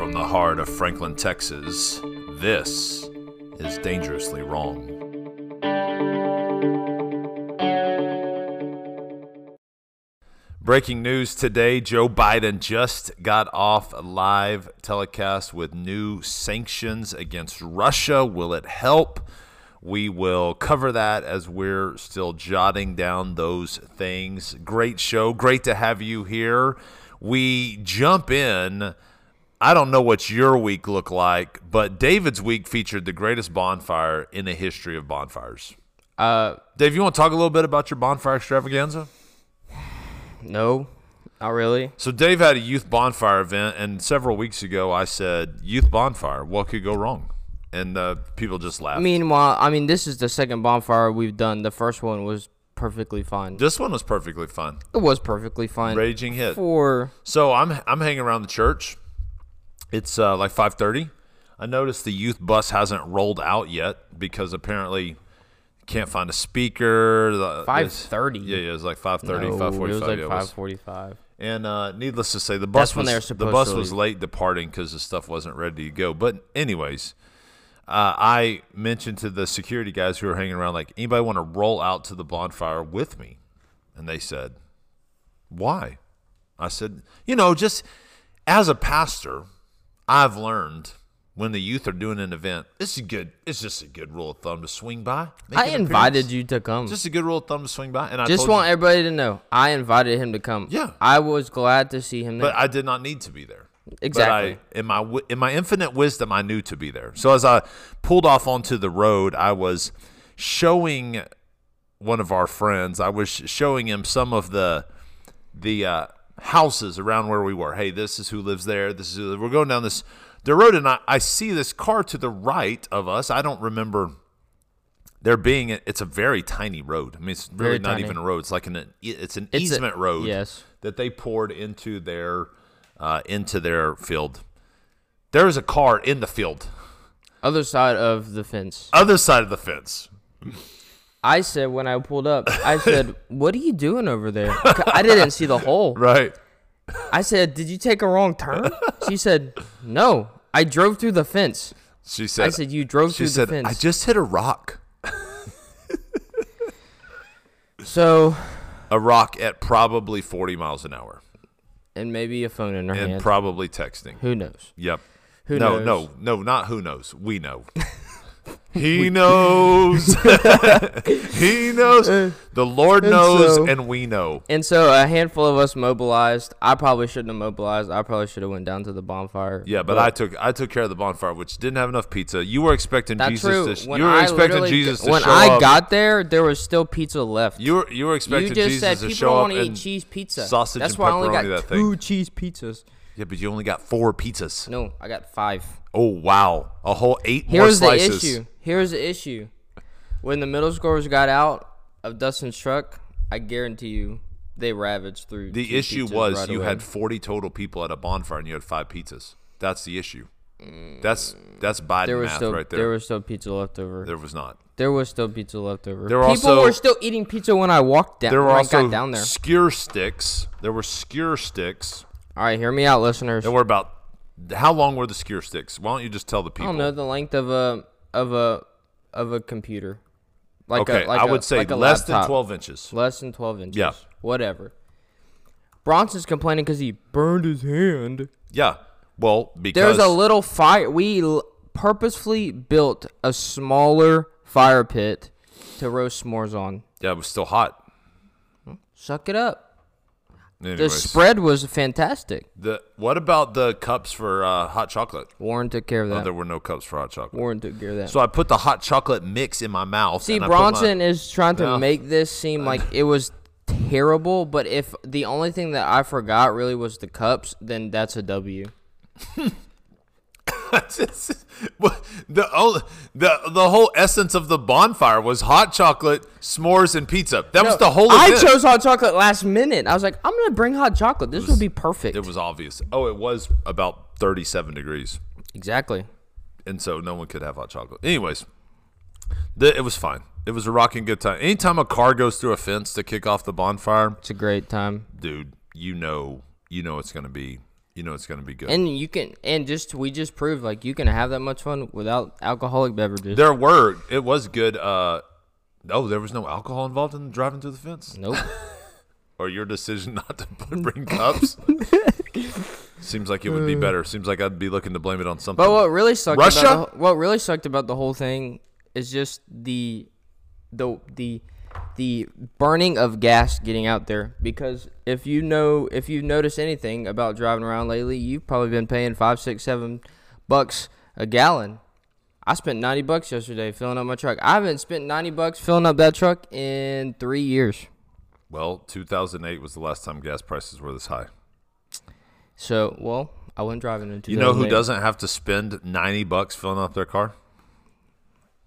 from the heart of Franklin, Texas, this is Dangerously Wrong. Breaking news today Joe Biden just got off live telecast with new sanctions against Russia. Will it help? We will cover that as we're still jotting down those things. Great show. Great to have you here. We jump in. I don't know what your week looked like, but David's week featured the greatest bonfire in the history of bonfires. Uh, Dave, you want to talk a little bit about your bonfire extravaganza? no, not really. So Dave had a youth bonfire event, and several weeks ago I said, "Youth bonfire, what could go wrong?" And uh, people just laughed. Meanwhile, I mean, this is the second bonfire we've done. The first one was perfectly fine. this one was perfectly fun, It was perfectly fine. raging hit. For So I'm I'm hanging around the church. It's uh, like 5:30. I noticed the youth bus hasn't rolled out yet because apparently can't find a speaker. The- 5:30? Yeah, yeah, it was like 5:30, no, 5:45. it was like yeah, five forty-five. And uh, needless to say, the bus was the bus was late departing because the stuff wasn't ready to go. But anyways, uh, I mentioned to the security guys who were hanging around, like, anybody want to roll out to the bonfire with me? And they said, why? I said, you know, just as a pastor, I've learned when the youth are doing an event, it's a good, it's just a good rule of thumb to swing by. I invited appearance. you to come. Just, Just a good rule of thumb to swing by, and I just want you, everybody to know, I invited him to come. Yeah. I was glad to see him there. but I did not need to be there. Exactly. But I, in my in my infinite wisdom, I knew to be there. So as I pulled off onto the road, I was showing one of our friends. I was showing him some of the the uh, houses around where we were. Hey, this is who lives there. This is who, we're going down this the road, and I, I see this car to the right of us. I don't remember there being it's a very tiny road. I mean, it's really Very not tiny. even a road. It's like an it's an It's a- easement road yes. that they poured into their uh, into their field. There is a car in the field, Other side of the fence. other side of the fence. I said when I pulled up, I said, "What are you doing over there?" I didn't see the hole. Right. I said, "Did you take a wrong turn?" She said, "No, I drove through the fence." She said. I said, "You drove through said, the fence." "I just hit a rock, so, a rock at probably forty miles an hour, and maybe a phone in her and hand. probably texting." Who knows? Yep. Who no, knows? no, no, not who knows. We know. he knows. he knows. The Lord and knows, so- and we know. And so a handful of us mobilized. I probably shouldn't have mobilized. I probably should have went down to the bonfire. Yeah, but, I took I took care of the bonfire, which didn't have enough pizza. You were expecting that's Jesus true. to sh- When you were I expecting Jesus to when show I up. got there, there was still pizza left. you were you were expecting You just Jesus said to people show don't up want to eat cheese pizza. sausage That's why I only got that thing. two cheese pizzas. Yeah, but you only got four pizzas. No, I got five. Oh wow, a whole eight Here's more the issue. Here's the issue. When the middle scores got out of Dustin's truck, I guarantee you they ravaged through. The issue was right you away. had forty total people at a bonfire and you had five pizzas. That's the issue. That's that's Biden there was math still right there. there was still pizza left over. There was not. There was still pizza left over. There were People also- were still eating pizza when I walked down. There were when also I got down there. skewer sticks. There were skewer sticks. All right, hear me out, listeners. There were about how long were the skewer sticks? Why don't you just tell the people? I don't know the length of a of a of a computer. Like okay, a, like I a- would say like a less than twelve inches. Less than twelve inches. Yeah. Whatever. Bronson's complaining because he burned his hand. Yeah. Well, because There's a little fire. We l- purposefully built a smaller fire pit to roast s'mores on. yeah, it was still hot. Suck it up. The spread was fantastic. the what about the cups for uh, hot chocolate? Warren took care of Oh, that. there were no cups for hot chocolate. Warren took care of that. So I put the hot chocolate mix in my mouth. See, and I my- Bronson is trying to make this seem like it was terrible, but if the only thing that I forgot really was the cups, then that's a W. The only, the the whole essence of the bonfire was hot chocolate, s'mores, and pizza. That was the whole. I event. chose hot chocolate last minute. I was like, I'm gonna bring hot chocolate. This would be perfect. It was obvious. Oh, it was about thirty-seven degrees, exactly. and so no one could have hot chocolate. Anyways, the, it was fine. It was a rocking good time. Anytime a car goes through a fence to kick off the bonfire, It's a great time. dude, you know, you know it's gonna be, you know it's going to be good. And you can, and just we just proved like you can have that much fun without alcoholic beverages. there were it was good. Uh, oh, there was no alcohol involved in driving through the fence, nope. or your decision not to bring cups. Seems like it would be better. Seems like I'd be looking to blame it on something. But what really sucked Russia? about the, what really sucked about the whole thing is just the the the the burning of gas getting out there because if you know if you've noticed anything about driving around lately, you've probably been paying five, six, seven bucks a gallon. I spent ninety bucks yesterday filling up my truck. I haven't spent ninety bucks filling up that truck in three years. well, 2008 was the last time gas prices were this high. So well, I went driving in You know who doesn't have to spend 90 bucks filling up their car?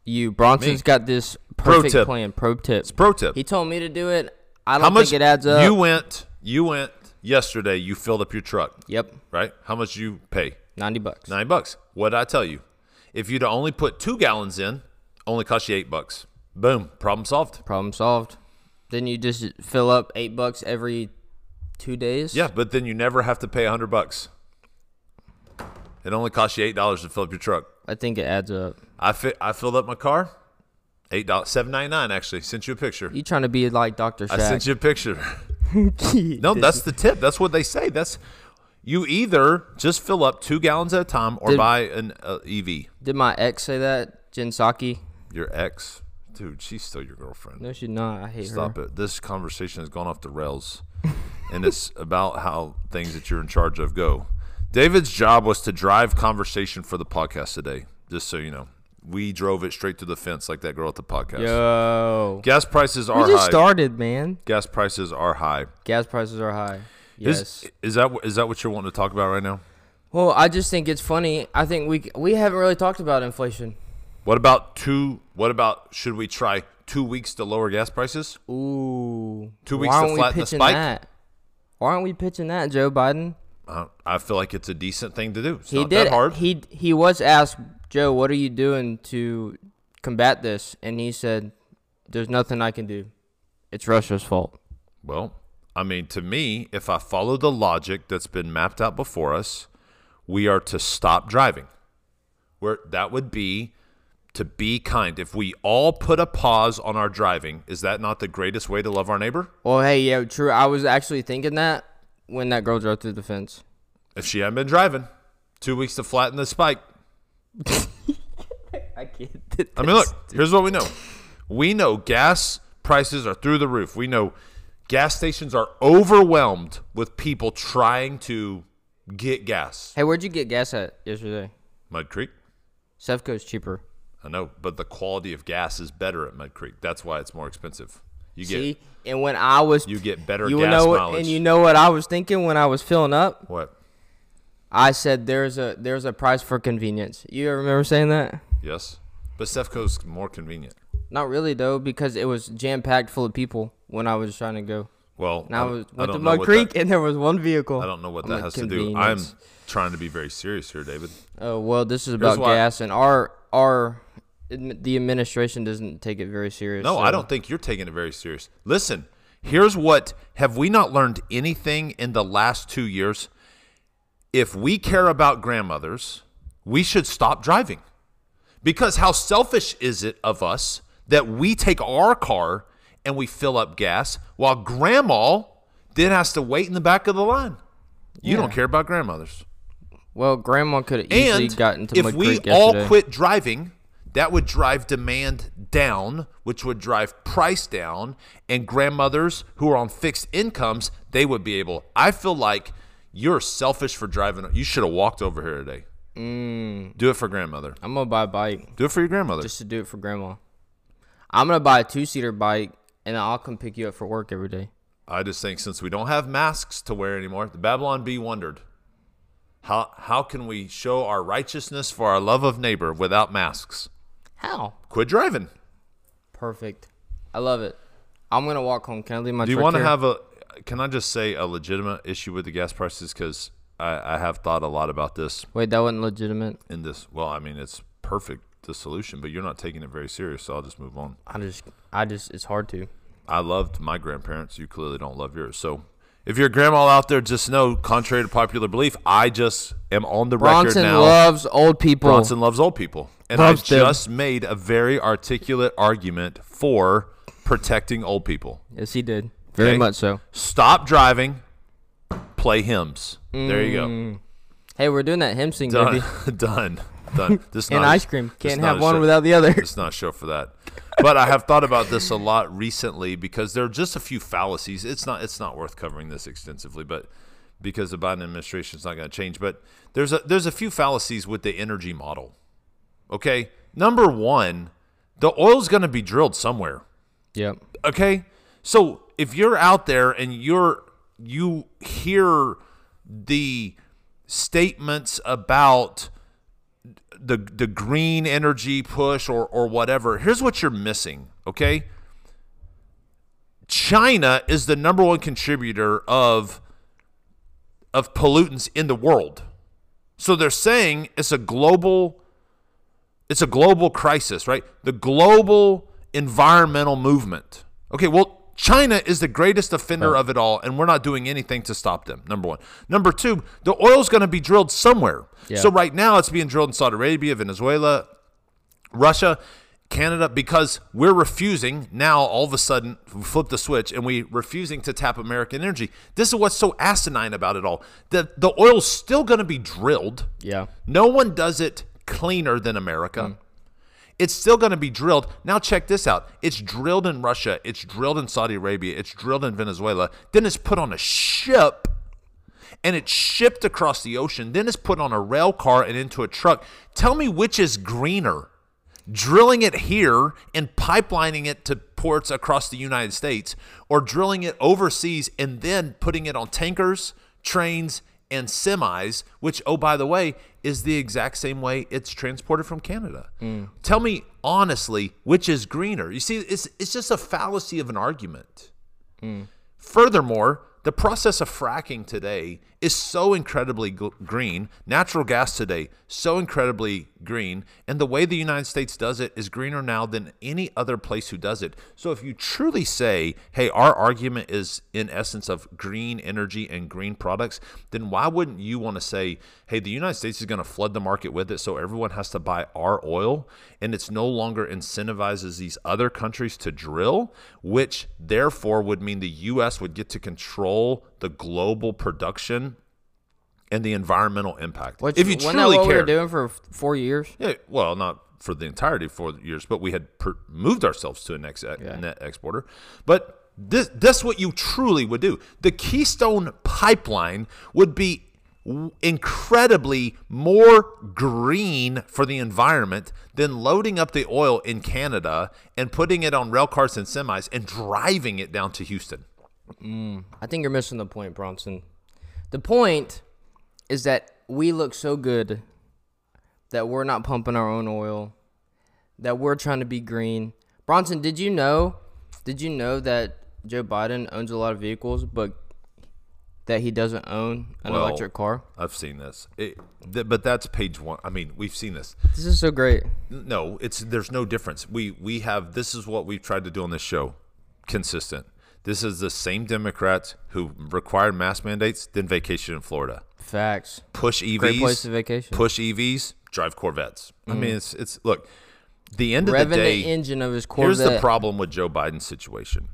You Bronson's Me. got this Pro perfect tip. plan. Pro tip. It's pro tip. He told me to do it. I How don't much think it adds up. You went. You went yesterday. You filled up your truck, yep, right? How much you pay? ninety bucks. Ninety bucks. What did I tell you? If you'd only put two gallons in, only cost you eight bucks. Boom. Problem solved. Problem solved. Then you just fill up eight bucks every two days. Yeah, but then you never have to pay a hundred bucks. It only costs you eight dollars to fill up your truck. I think it adds up. I fi- I filled up my car. Eight dollars, seven ninety nine. Actually, sent you a picture. You trying to be like Doctor I sent you a picture. No, that's the tip. That's what they say. That's you either just fill up two gallons at a time or Did- buy an uh, EV. Did my ex say that? Jen Psaki? Your ex, dude, she's still your girlfriend. No, she's not. I hate Stop her. Stop it. This conversation has gone off the rails, and it's about how things that you're in charge of go. David's job was to drive conversation for the podcast today. Just so you know, we drove it straight to the fence like that girl at the podcast. Yo, Gas prices we are just high. started, man. Gas prices are high. Gas prices are high. Yes. Is is that is that what you're wanting to talk about right now? well, I just think it's funny. I think we we haven't really talked about inflation. What about two? What about should we try two weeks to lower gas prices? Ooh. Two weeks to aren't we flatten the spike? that? Why aren't we pitching that, Joe Biden? Uh, I feel like it's a decent thing to do. It's he did that hard. he he was asked joe what are you doing to combat this and he said there's nothing i can do it's russia's fault Well, I mean, to me, if I follow the logic that's been mapped out before us, we are to stop driving. Where that would be to be kind. If we all put a pause on our driving, is that not the greatest way to love our neighbor? well hey yeah true i was actually thinking that when that girl drove through the fence If she hadn't been driving, two weeks to flatten the spike. i can't I mean, look, here's what we know. We know gas prices are through the roof. We know gas stations are overwhelmed with people trying to get gas. hey where'd you get gas at yesterday Mud Creek? Sefco's cheaper I know, but the quality of gas is better at Mud Creek. That's why it's more expensive. You get see and when i was you get better you gas know mileage. and you know what i was thinking when i was filling up what? I said there's a there's a price for convenience you remember saying that Yes, but Sefco's more convenient. Not really though, because it was jam packed full of people when I was trying to go. Well, And I don't- was I went to Mud Creek that- and there was one vehicle. I don't know what I'm that like, has to do. I'm trying to be very serious here, David. Oh well, this is about gas, and our our the administration doesn't take it very serious. No, so- I don't think you're taking it very serious. Listen, here's what have we not learned anything in the last 2 years? If we care about grandmothers, we should stop driving. Because how selfish is it of us that we take our car and we fill up gas while grandma then has to wait in the back of the line? You don't care about grandmothers. Well, Grandma could have easily And gotten to if Mud we Creek all yesterday. quit driving, that would drive demand down, which would drive price down. And grandmothers who are on fixed incomes, they would be able. I feel like you're selfish for driving. You should have walked over here today. Mm. Do it for grandmother. I'm gonna buy a bike Do it for your grandmother. just to do it for Grandma. I'm gonna buy a two seater bike, and I'll come pick you up for work every day. I just think since we don't have masks to wear anymore, the Babylon Bee wondered how how can we show our righteousness for our love of neighbor without masks? How? Quit driving. Perfect. I love it. I'm gonna walk home. Can I leave my? Do you want to have a? Can I just say a legitimate issue with the gas prices? Because I, I have thought a lot about this Wait, that wasn't legitimate. in this. Well, I mean, it's perfect the solution, but you're not taking it very serious, so I'll just move on. I just, I just, it's hard to. I loved my grandparents. You clearly don't love yours. So If you're a grandma out there, just know, contrary to popular belief, I just am on the Bronson record now. loves old people. Bronson loves old people. And Loves I them. just made a very articulate argument for protecting old people. Yes, he did. Very Okay. much so. Stop driving, play hymns. There you go. Mm. Hey, we're doing that hymn sing, Done. baby. Done. Done. This is And not a- ice cream. Can't have one show- without the other. It's not a show for that. But I have thought about this a lot recently because there are just a few fallacies. It's not it's not worth covering this extensively, but because the Biden administration is not going to change. But there's a there's a few fallacies with the energy model. Okay, number one, the oil's going to be drilled somewhere. Yep. Okay, so if you're out there and you're you hear the statements about the the green energy push or or whatever, here's what you're missing. Okay, China is the number one contributor of of pollutants in the world. So they're saying it's a global it's a global crisis, right? The global environmental movement. Okay, well, China is the greatest offender of it all, and we're not doing anything to stop them. Number one. Number two, the oil's going to be drilled somewhere. Yeah. So right now, it's being drilled in Saudi Arabia, Venezuela, Russia, Canada, because we're refusing now. All of a sudden, flip the switch and we refusing to tap American energy. This is what's so asinine about it all. The the oil's still going to be drilled. Yeah. No one does it cleaner than America. Mm. It's still going to be drilled. Now, check this out. It's drilled in Russia. It's drilled in Saudi Arabia. It's drilled in Venezuela. Then it's put on a ship and it's shipped across the ocean. Then it's put on a rail car and into a truck. Tell me which is greener drilling it here and pipelining it to ports across the United States, or drilling it overseas and then putting it on tankers, trains, and semis, which, oh, by the way, is the exact same way it's transported from Canada. Mm. Tell me honestly, which is greener? You see, it's, it's just a fallacy of an argument. Mm. Furthermore, the process of fracking today is so incredibly green. Natural gas today, so incredibly green. And the way the United States does it is greener now than any other place who does it. So if you truly say, hey, our argument is in essence of green energy and green products, then why wouldn't you want to say, hey, the United States is going to flood the market with it, so everyone has to buy our oil, and it's no longer incentivizes these other countries to drill, which therefore would mean the U.S. would get to control the global production and the environmental impact. Which, if you truly care, we were doing for four years? yeah, well, not for the entirety of four years, but we had per- moved ourselves to a next e- Yeah. net exporter. But this that's what you truly would do. The Keystone pipeline would be incredibly more green for the environment than loading up the oil in Canada and putting it on rail cars and semis and driving it down to Houston. Mm. I think you're missing the point, Bronson. The point is that we look so good that we're not pumping our own oil, that we're trying to be green. Bronson, did you know? Did you know that Joe Biden owns a lot of vehicles, but that he doesn't own an Well, electric car? I've seen this, it, th- but that's page one. I mean, we've seen this. This is so great. No, it's there's no difference. We we have this is what we've tried to do on this show, consistent. This is the same Democrats who required mask mandates, then vacation in Florida. Facts. Push EVs, Great place to vacation. push EVs, drive Corvettes. I mm. mean, it's it's look. The end of the day, the engine of his Corvette. Here's the problem with Joe Biden's situation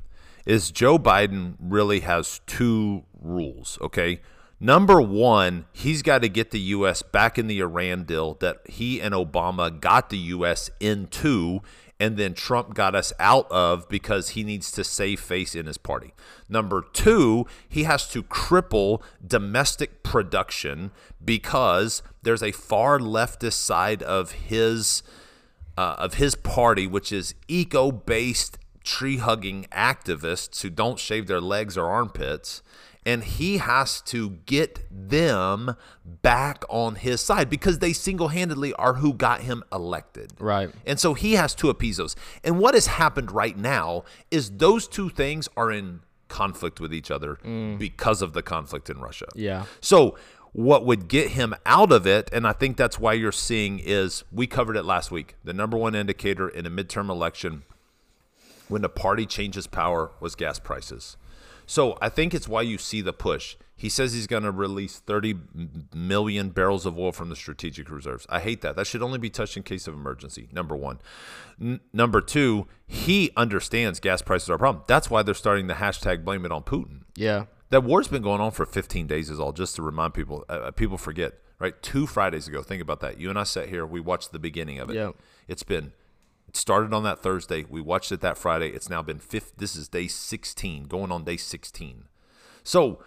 is Joe Biden really has two rules, okay? Number 1, he's got to get the US back in the Iran deal that he and Obama got the US into and then Trump got us out of because he needs to save face in his party. Number 2, he has to cripple domestic production because there's a far leftist side of his uh, of his party, which is eco based tree hugging activists who don't shave their legs or armpits. And he has to get them back on his side because they single handedly are who got him elected. Right. And so he has to appease those. And what has happened right now is those two things are in conflict with each other mm. because of the conflict in Russia. Yeah. So what would get him out of it, and I think that's why you're seeing is we covered it last week. The number one indicator in a midterm election when the party changes power was gas prices. So I think it's why you see the push. He says he's going to release 30 million barrels of oil from the strategic reserves. I hate that. That should only be touched in case of emergency. Number one. N- number two, he understands gas prices are a problem. That's why they're starting the hashtag blame it on Putin. Yeah. That war's been going on for 15 days, is all. Just to remind people, uh, uh, people forget. Right, two Fridays ago. Think about that. You and I sat here. We watched the beginning of it. Yeah. It's been. It started on that Thursday. We watched it that Friday. It's now been fifth. This is day 16, going on day 16. So,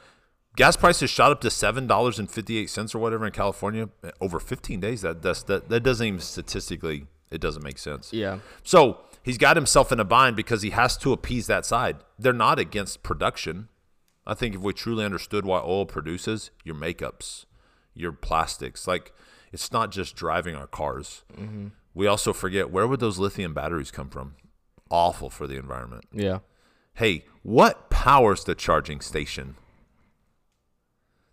gas prices shot up to seven dollars and 58 cents or whatever in California uh, over 15 days. That that's, that that doesn't even statistically. It doesn't make sense. Yeah. So he's got himself in a bind because he has to appease that side. They're not against production. I think if we truly understood why oil produces, your makeups, your plastics, like it's not just driving our cars. We also forget where would those lithium batteries come from? Awful for the environment. Yeah. Hey, what powers the charging station?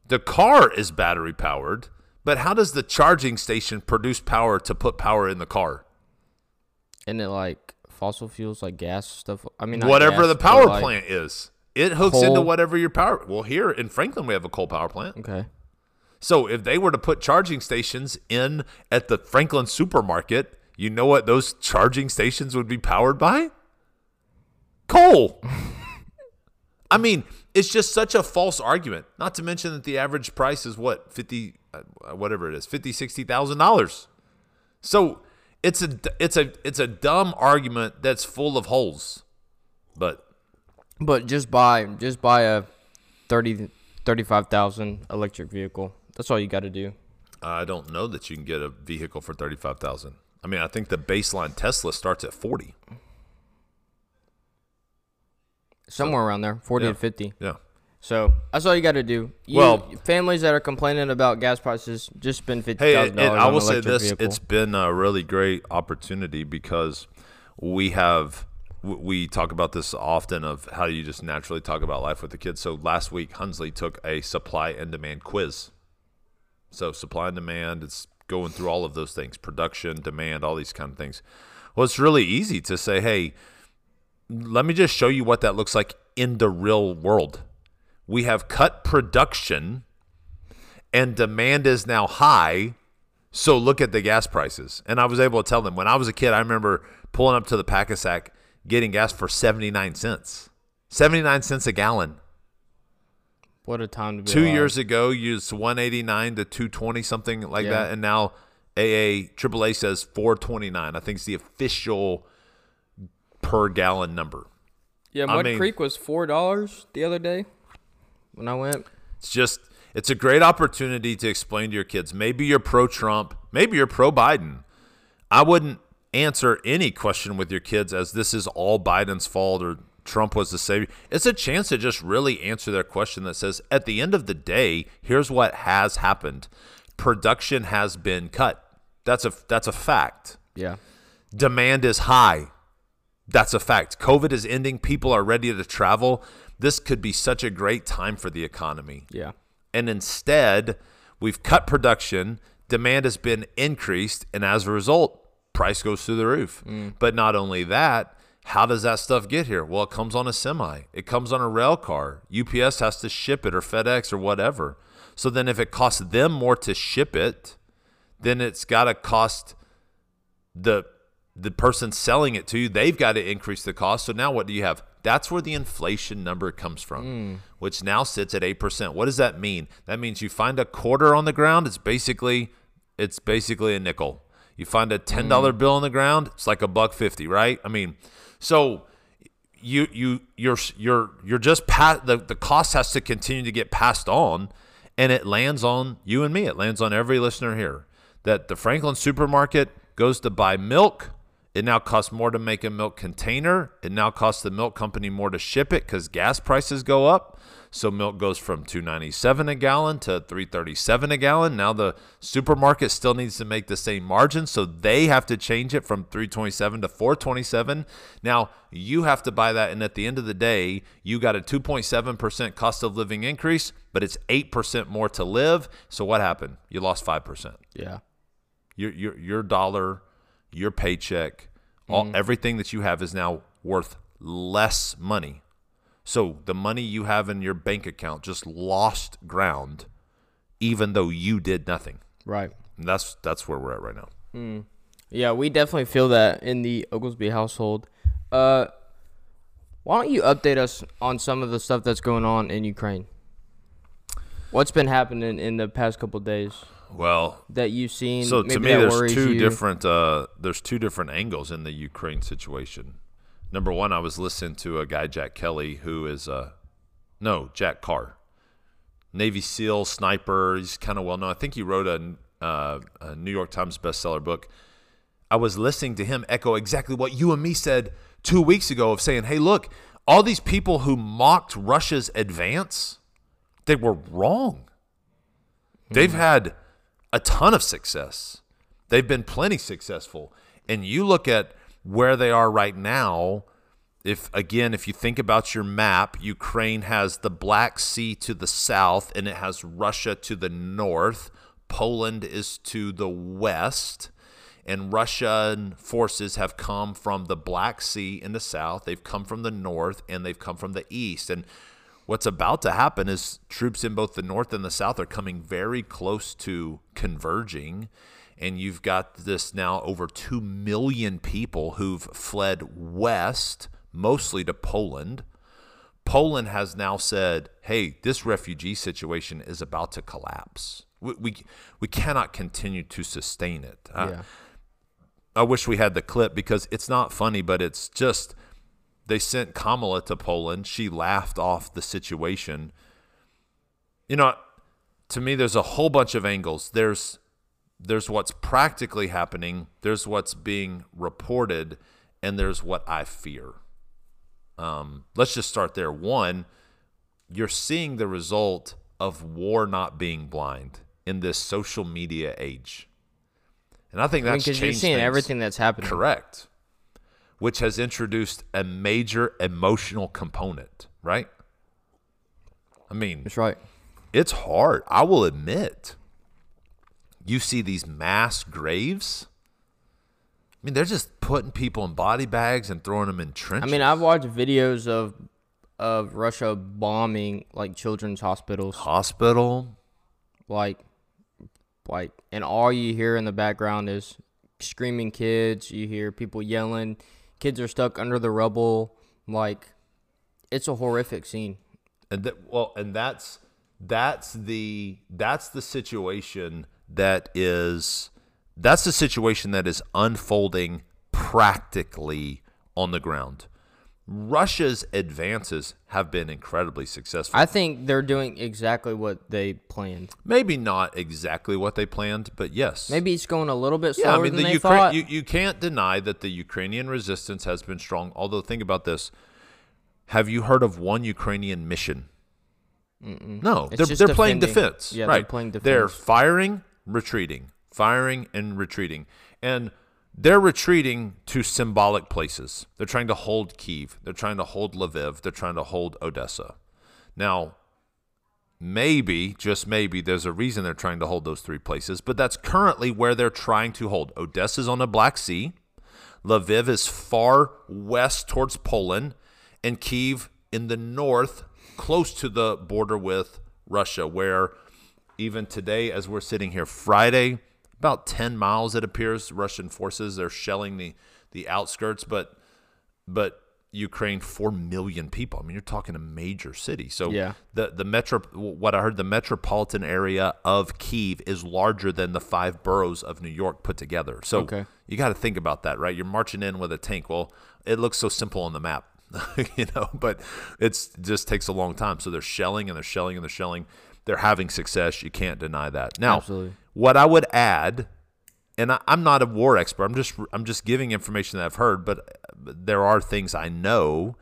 The car is battery powered, but how does the charging station produce power to put power in the car? And it like fossil fuels, like gas stuff. I mean, whatever gas, the power like- plant is. It hooks into whatever your power. Well, here in Franklin, we have a coal power plant. Okay. So if they were to put charging stations in at the Franklin supermarket, you know what those charging stations would be powered by? Coal. I mean, it's just such a false argument. Not to mention that the average price is what fifty, uh, whatever it is, fifty, sixty thousand dollars. So it's a it's a it's a dumb argument that's full of holes. But But just buy just buy a 30 35,000 electric vehicle. That's all you got to do. I don't know that you can get a vehicle for thirty five thousand. I mean, I think the baseline Tesla starts at forty. Somewhere around there, 40 Yeah. to 50. Yeah. So, that's all you got to do. You, Well- families that are complaining about gas prices just spend $50,000 Hey, and, and I will say this: vehicle. it's been a really great opportunity because we have we talk about this often of how you just naturally talk about life with the kids. So last week, Hunsley took a supply and demand quiz. So supply and demand, it's going through all of those things, production, demand, all these kind of things. Well, it's really easy to say, hey, let me just show you what that looks like in the real world. We have cut production and demand is now high. So look at the gas prices. And I was able to tell them when I was a kid, I remember pulling up to the pack a sack, getting gas for 79 cents. 79 cents a gallon. What a time to be Two alive. years ago, used 189 to 220, something like Yeah. that. And now AA, AAA says 429. I think it's the official per gallon number. Yeah, I Mud mean- Creek was $4 the other day when I went. It's just it's a great opportunity to explain to your kids. Maybe you're pro Trump, maybe you're pro Biden. I wouldn't answer any question with your kids as this is all Biden's fault or Trump was the savior. It's a chance to just really answer their question that says at the end of the day, here's what has happened. Production has been cut. That's a that's a fact. Yeah. Demand is high. That's a fact. COVID is ending. People are ready to travel. This could be such a great time for the economy. Yeah. And instead, we've cut production, demand has been increased, and as a result, price goes through the roof. Mm. But not only that, how does that stuff get here? Well, it comes on a semi, it comes on a rail car. UPS has to ship it or FedEx or whatever. So then, if it costs them more to ship it, then it's got to cost the the person selling it to you. They've got to increase the cost. So now what do you have? That's where the inflation number comes from hmm. which now sits at 8% what does that mean? That means you find a quarter on the ground it's basically it's basically a nickel. You find a $10 hmm. bill on the ground it's like a buck 50 right? I mean so you you you're you're you're just pa- the the cost has to continue to get passed on and it lands on you and me. It lands on every listener here that the Franklin supermarket goes to buy milk. It now costs more to make a milk container. It now costs the milk company more to ship it cuz gas prices go up so milk goes from 297 a gallon to 337 a gallon. Now the supermarket still needs to make the same margin so they have to change it from 327 to 427 now you have to buy that and at the end of the day you got a 2.7% cost of living increase but it's 8% more to live. So what happened? You lost 5% Yeah. your your your dollar, your paycheck, all mm-hmm. everything that you have is now worth less money. So the money you have in your bank account just lost ground, even though you did nothing. Right. And that's that's where we're at right now. Yeah, we definitely feel that in the Oglesby household. Uh, why don't you update us on some of the stuff that's going on in Ukraine? What's been happening in the past couple days Well, that you've seen? so to me, there's two you? different uh, there's two different angles in the Ukraine situation. Number one, I was listening to a guy Jack Kelly who is a no Jack Carr, Navy SEAL sniper. He's kind of well known. I think he wrote a, uh, a New York Times bestseller book. I was listening to him echo exactly what you and me said two weeks ago of saying, hey, look, all these people who mocked Russia's advance, they were wrong. They've had a ton of success. They've been plenty successful. And you look at where they are right now, if again, if you think about your map, Ukraine has the Black Sea to the south and it has Russia to the north. Poland is to the west and Russian forces have come from the Black Sea in the south, they've come from the north, and they've come from the east. And what's about to happen is troops in both the north and the south are coming very close to converging. And you've got this now over 2 million people who've fled west, mostly to Poland. Poland has now said, hey, this refugee situation is about to collapse. We, we, we cannot continue to sustain it. I- I wish we had the clip because it's not funny, but it's just they sent Kamala to Poland. She laughed off the situation. You know, to me, there's a whole bunch of angles. There's there's what's practically happening. There's what's being reported, and there's what I fear. Um, let's just start there. One, you're seeing the result of war not being blind in this social media age. And I think that's because you're seeing things. everything that's happening. Correct. Which has introduced a major emotional component, right? I mean, That's right. it's hard. I will admit. You see these mass graves. I mean, they're just putting people in body bags and throwing them in trenches. I mean, I've watched videos of of Russia bombing like children's hospitals, hospital. like like, and all you hear in the background is screaming kids. You hear people yelling. Kids are stuck under the rubble. Like, it's a horrific scene. and that well and that's that's the that's the situation that is that's the situation that is unfolding practically on the ground russia's advances have been incredibly successful I think they're doing exactly what they planned. maybe not exactly what they planned but yes Maybe it's going a little bit slower yeah, I mean than the thought. You, you can't deny that the Ukrainian resistance has been strong. Although think about this: Have you heard of one Ukrainian mission? No, It's they're they're playing defense. Yeah, they're right. playing They're firing, retreating, firing and retreating, and they're retreating to symbolic places. They're trying to hold Kiev. They're trying to hold Lviv. They're trying to hold Odessa. Now, maybe, just maybe, there's a reason they're trying to hold those three places, but that's currently where they're trying to hold. Odessa's on the Black Sea, Lviv is far west towards Poland, and Kiev in the north, close to the border with Russia, where even today, as we're sitting here Friday, about 10 miles, it appears, Russian forces, they're shelling the, the outskirts, but but Ukraine, four million people. I mean, you're talking a major city. So Yeah. the the metro, what I heard, the metropolitan area of Kiev is larger than the five boroughs of New York put together. So Okay. you got to think about that, right? You're marching in with a tank. Well, it looks so simple on the map, you know, but it's it just takes a long time. So they're shelling and they're shelling and they're shelling. They're having success. You can't deny that. Now, Absolutely. what I would add and I, I'm not a war expert. I'm just I'm just giving information that I've heard, but there are things I know.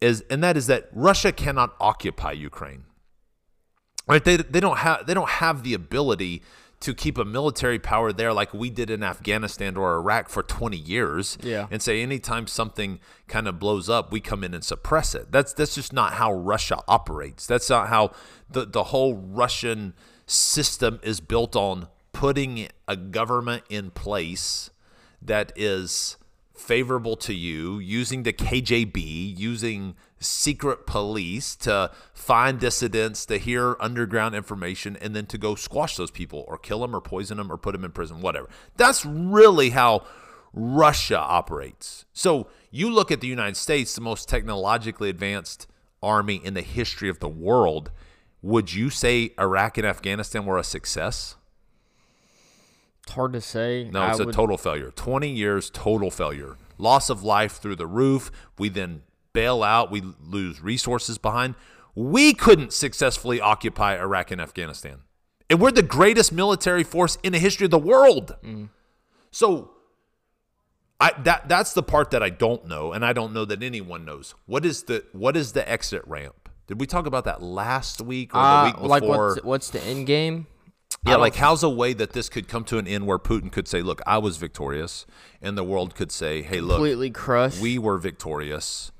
Is and that is that Russia cannot occupy Ukraine. Right? They they don't have they don't have the ability to keep a military power there like we did in Afghanistan or Iraq for 20 years Yeah. and say anytime something kind of blows up we come in and suppress it. That's that's just not how Russia operates. That's not how the the whole Russian system is built on putting a government in place that is favorable to you, using the KGB, using secret police to find dissidents, to hear underground information, and then to go squash those people or kill them or poison them or put them in prison, whatever. That's really how Russia operates. So you look at the United States, the most technologically advanced army in the history of the world. Would you say Iraq and Afghanistan were a success? It's hard to say. No, it's a would- total failure. 20 years, total failure. Loss of life through the roof. We then bail out. We lose resources behind. We couldn't successfully occupy Iraq and Afghanistan. And we're the greatest military force in the history of the world. So I that that's the part that I don't know, and I don't know that anyone knows. What is the what is the exit ramp? Did we talk about that last week or the Uh, week before? like what's, what's the end game? Yeah, like how's a way that this could come to an end where Putin could say, "Look, I was victorious," and the world could say, "Hey, look, Completely crushed. we were victorious,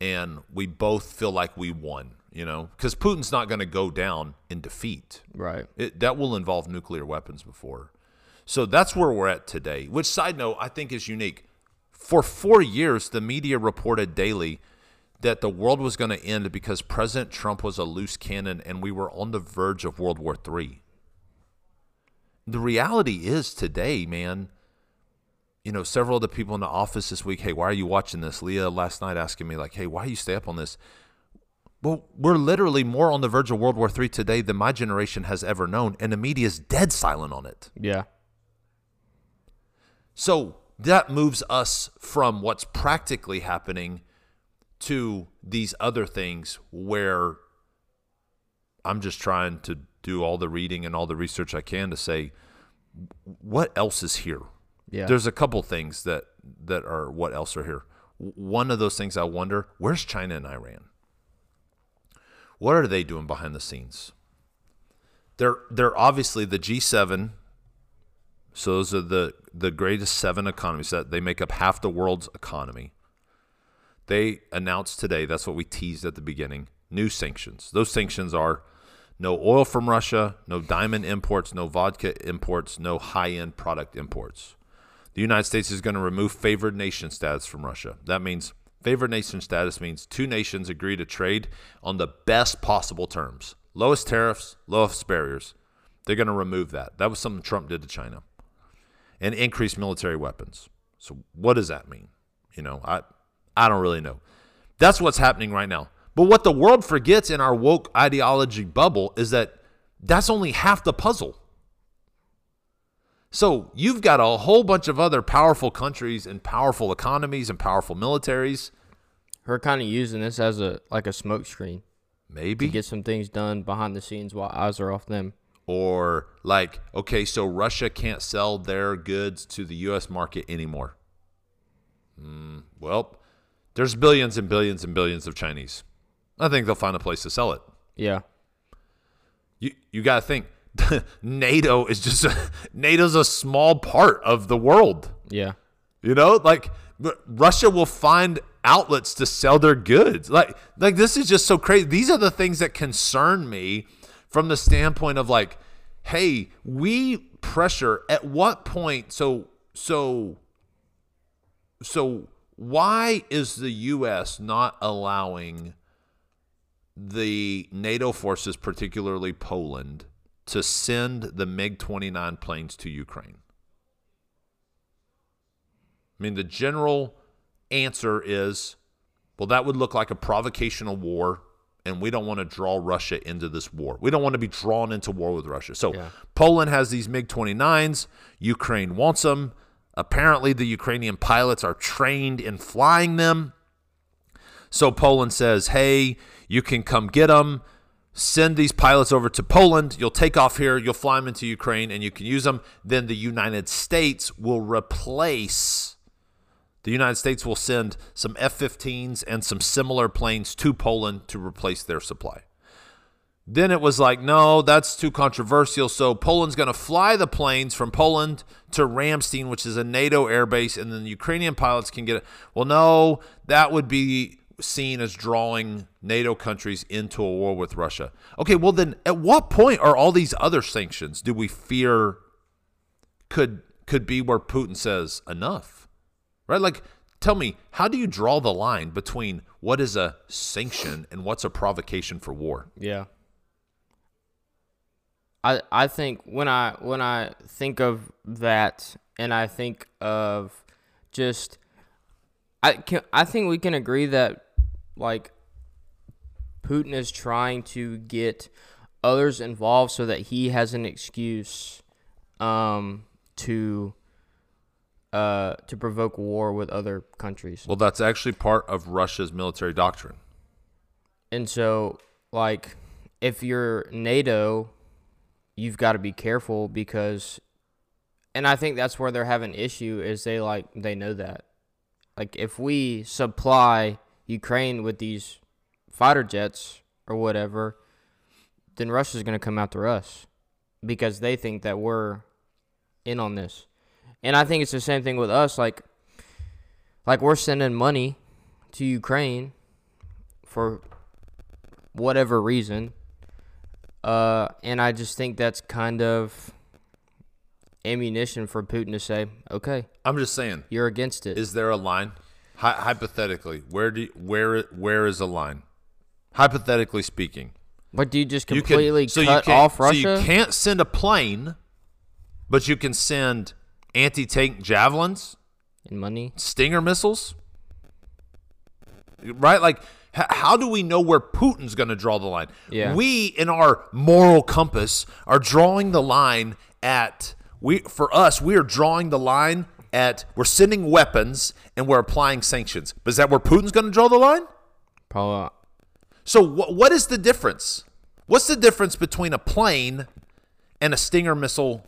and we both feel like we won." You know, because Putin's not going to go down in defeat. right. It, that will involve nuclear weapons before. So that's where we're at today. Which side note I think is unique. For four years, the media reported daily that the world was going to end because President Trump was a loose cannon and we were on the verge of World War III. The reality is today, man, you know, several of the people in the office this week, hey, why are you watching this? Leah last night asking me, like, hey, why do you stay up on this? Well, we're literally more on the verge of World War III today than my generation has ever known, and the media is dead silent on it. Yeah. So that moves us from what's practically happening to these other things where I'm just trying to do all the reading and all the research I can to say what else is here. Yeah. There's a couple things that that are what else are here. One of those things I wonder, where's China and Iran? What are they doing behind the scenes? They're they're obviously the G7 so those are the the greatest seven economies that they make up half the world's economy. They announced today, that's what we teased at the beginning, new sanctions. Those sanctions are no oil from Russia, no diamond imports, no vodka imports, no high-end product imports. The United States is going to remove favored nation status from Russia. That means favored nation status means two nations agree to trade on the best possible terms. Lowest tariffs, lowest barriers. They're going to remove that. That was something Trump did to China and increase military weapons. So what does that mean? You know, I I don't really know. That's what's happening right now. But what the world forgets in our woke ideology bubble is that that's only half the puzzle. So you've got a whole bunch of other powerful countries and powerful economies and powerful militaries. Her kind of using this as a like a smoke screen Maybe to get some things done behind the scenes while eyes are off them. or like okay so russia can't sell their goods to the us market anymore mm, well there's billions and billions and billions of chinese i think they'll find a place to sell it Yeah. you you got to think nato is just a, nato's a small part of the world. Yeah. you know like russia will find outlets to sell their goods. Like like this is just so crazy. These are the things that concern me from the standpoint of like hey we pressure at what point so so so why is the us not allowing the nato forces particularly poland to send the mig-29 planes to ukraine I mean, the general answer is, well, that would look like a provocational war, and we don't want to draw Russia into this war. We don't want to be drawn into war with Russia. So Yeah. Poland has these MiG 29s. Ukraine wants them. Apparently, the Ukrainian pilots are trained in flying them. So Poland says, hey, you can come get them. Send these pilots over to Poland. You'll take off here. You'll fly them into Ukraine and you can use them. Then the United States will replace. The United States will send some F 15s and some similar planes to Poland to replace their supply. Then it was like, no, that's too controversial. So Poland's going to fly the planes from Poland to Ramstein, which is a NATO airbase, and then the Ukrainian pilots can get it. Well, no, that would be seen as drawing NATO countries into a war with Russia. Okay, well, then at what point are all these other sanctions do we fear could could be where Putin says enough? Right? Like tell me, how do you draw the line between what is a sanction and what's a provocation for war? Yeah. I I think when I when I think of that and I think of just I can I think we can agree that like Putin is trying to get others involved so that he has an excuse um to uh to provoke war with other countries. Well, that's actually part of Russia's military doctrine. And so, like, if you're NATO, you've got to be careful because, and I think that's where they're having issue is they like they know that, like, if we supply Ukraine with these fighter jets or whatever, then Russia's going to come after us because they think that we're in on this. And I think it's the same thing with us. Like, like we're sending money to Ukraine for whatever reason. Uh, and I just think that's kind of ammunition for Putin to say, okay, I'm just saying, you're against it. is there a line? Hy- hypothetically, where do you, where where is a line? Hypothetically speaking, but do you just you completely can, cut you can, off Russia? So you can't send a plane, but you can send anti-tank javelins, and money? Stinger missiles, right? Like, h- how do we know where Putin's going to draw the line? Yeah. We, in our moral compass, are drawing the line at we. For us, we are drawing the line at we're sending weapons and we're applying sanctions. But is that where Putin's going to draw the line? Probably. not. So wh- what is the difference? What's the difference between a plane and a Stinger missile?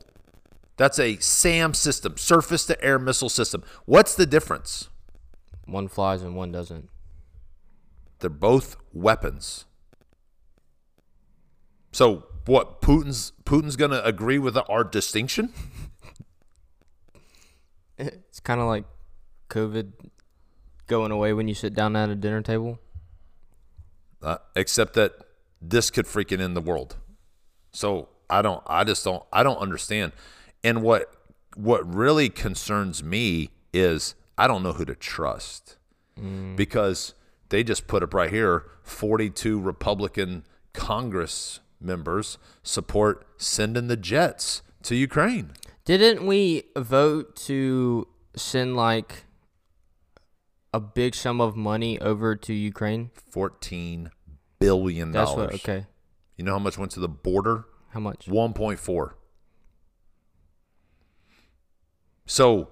That's a SAM system, surface to air missile system. What's the difference? One flies and one doesn't. They're both weapons. So what Putin's Putin's going to agree with our distinction? It's kind of like COVID going away when you sit down at a dinner table. Uh, except that this could freaking end the world. So I don't I just don't I don't understand. And what what really concerns me is I don't know who to trust. Because they just put up right here 42 Republican Congress members support sending the jets to Ukraine. Didn't we vote to send like a big sum of money over to Ukraine? 14 billion That's dollars. Okay. You know how much went to the border? How much? 1.4. So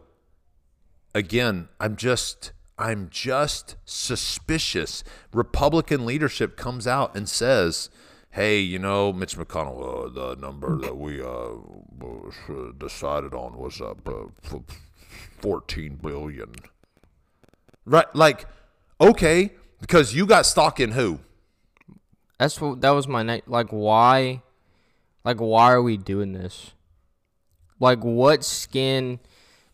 again, I'm just I'm just suspicious. Republican leadership comes out and says, "Hey, you know, Mitch McConnell, uh, the number that we uh, uh, decided on was up uh, f- 14 billion." Right, like okay, because you got stock in who? That's what. That was my next. Like, why? Like, why are we doing this? Like, what skin?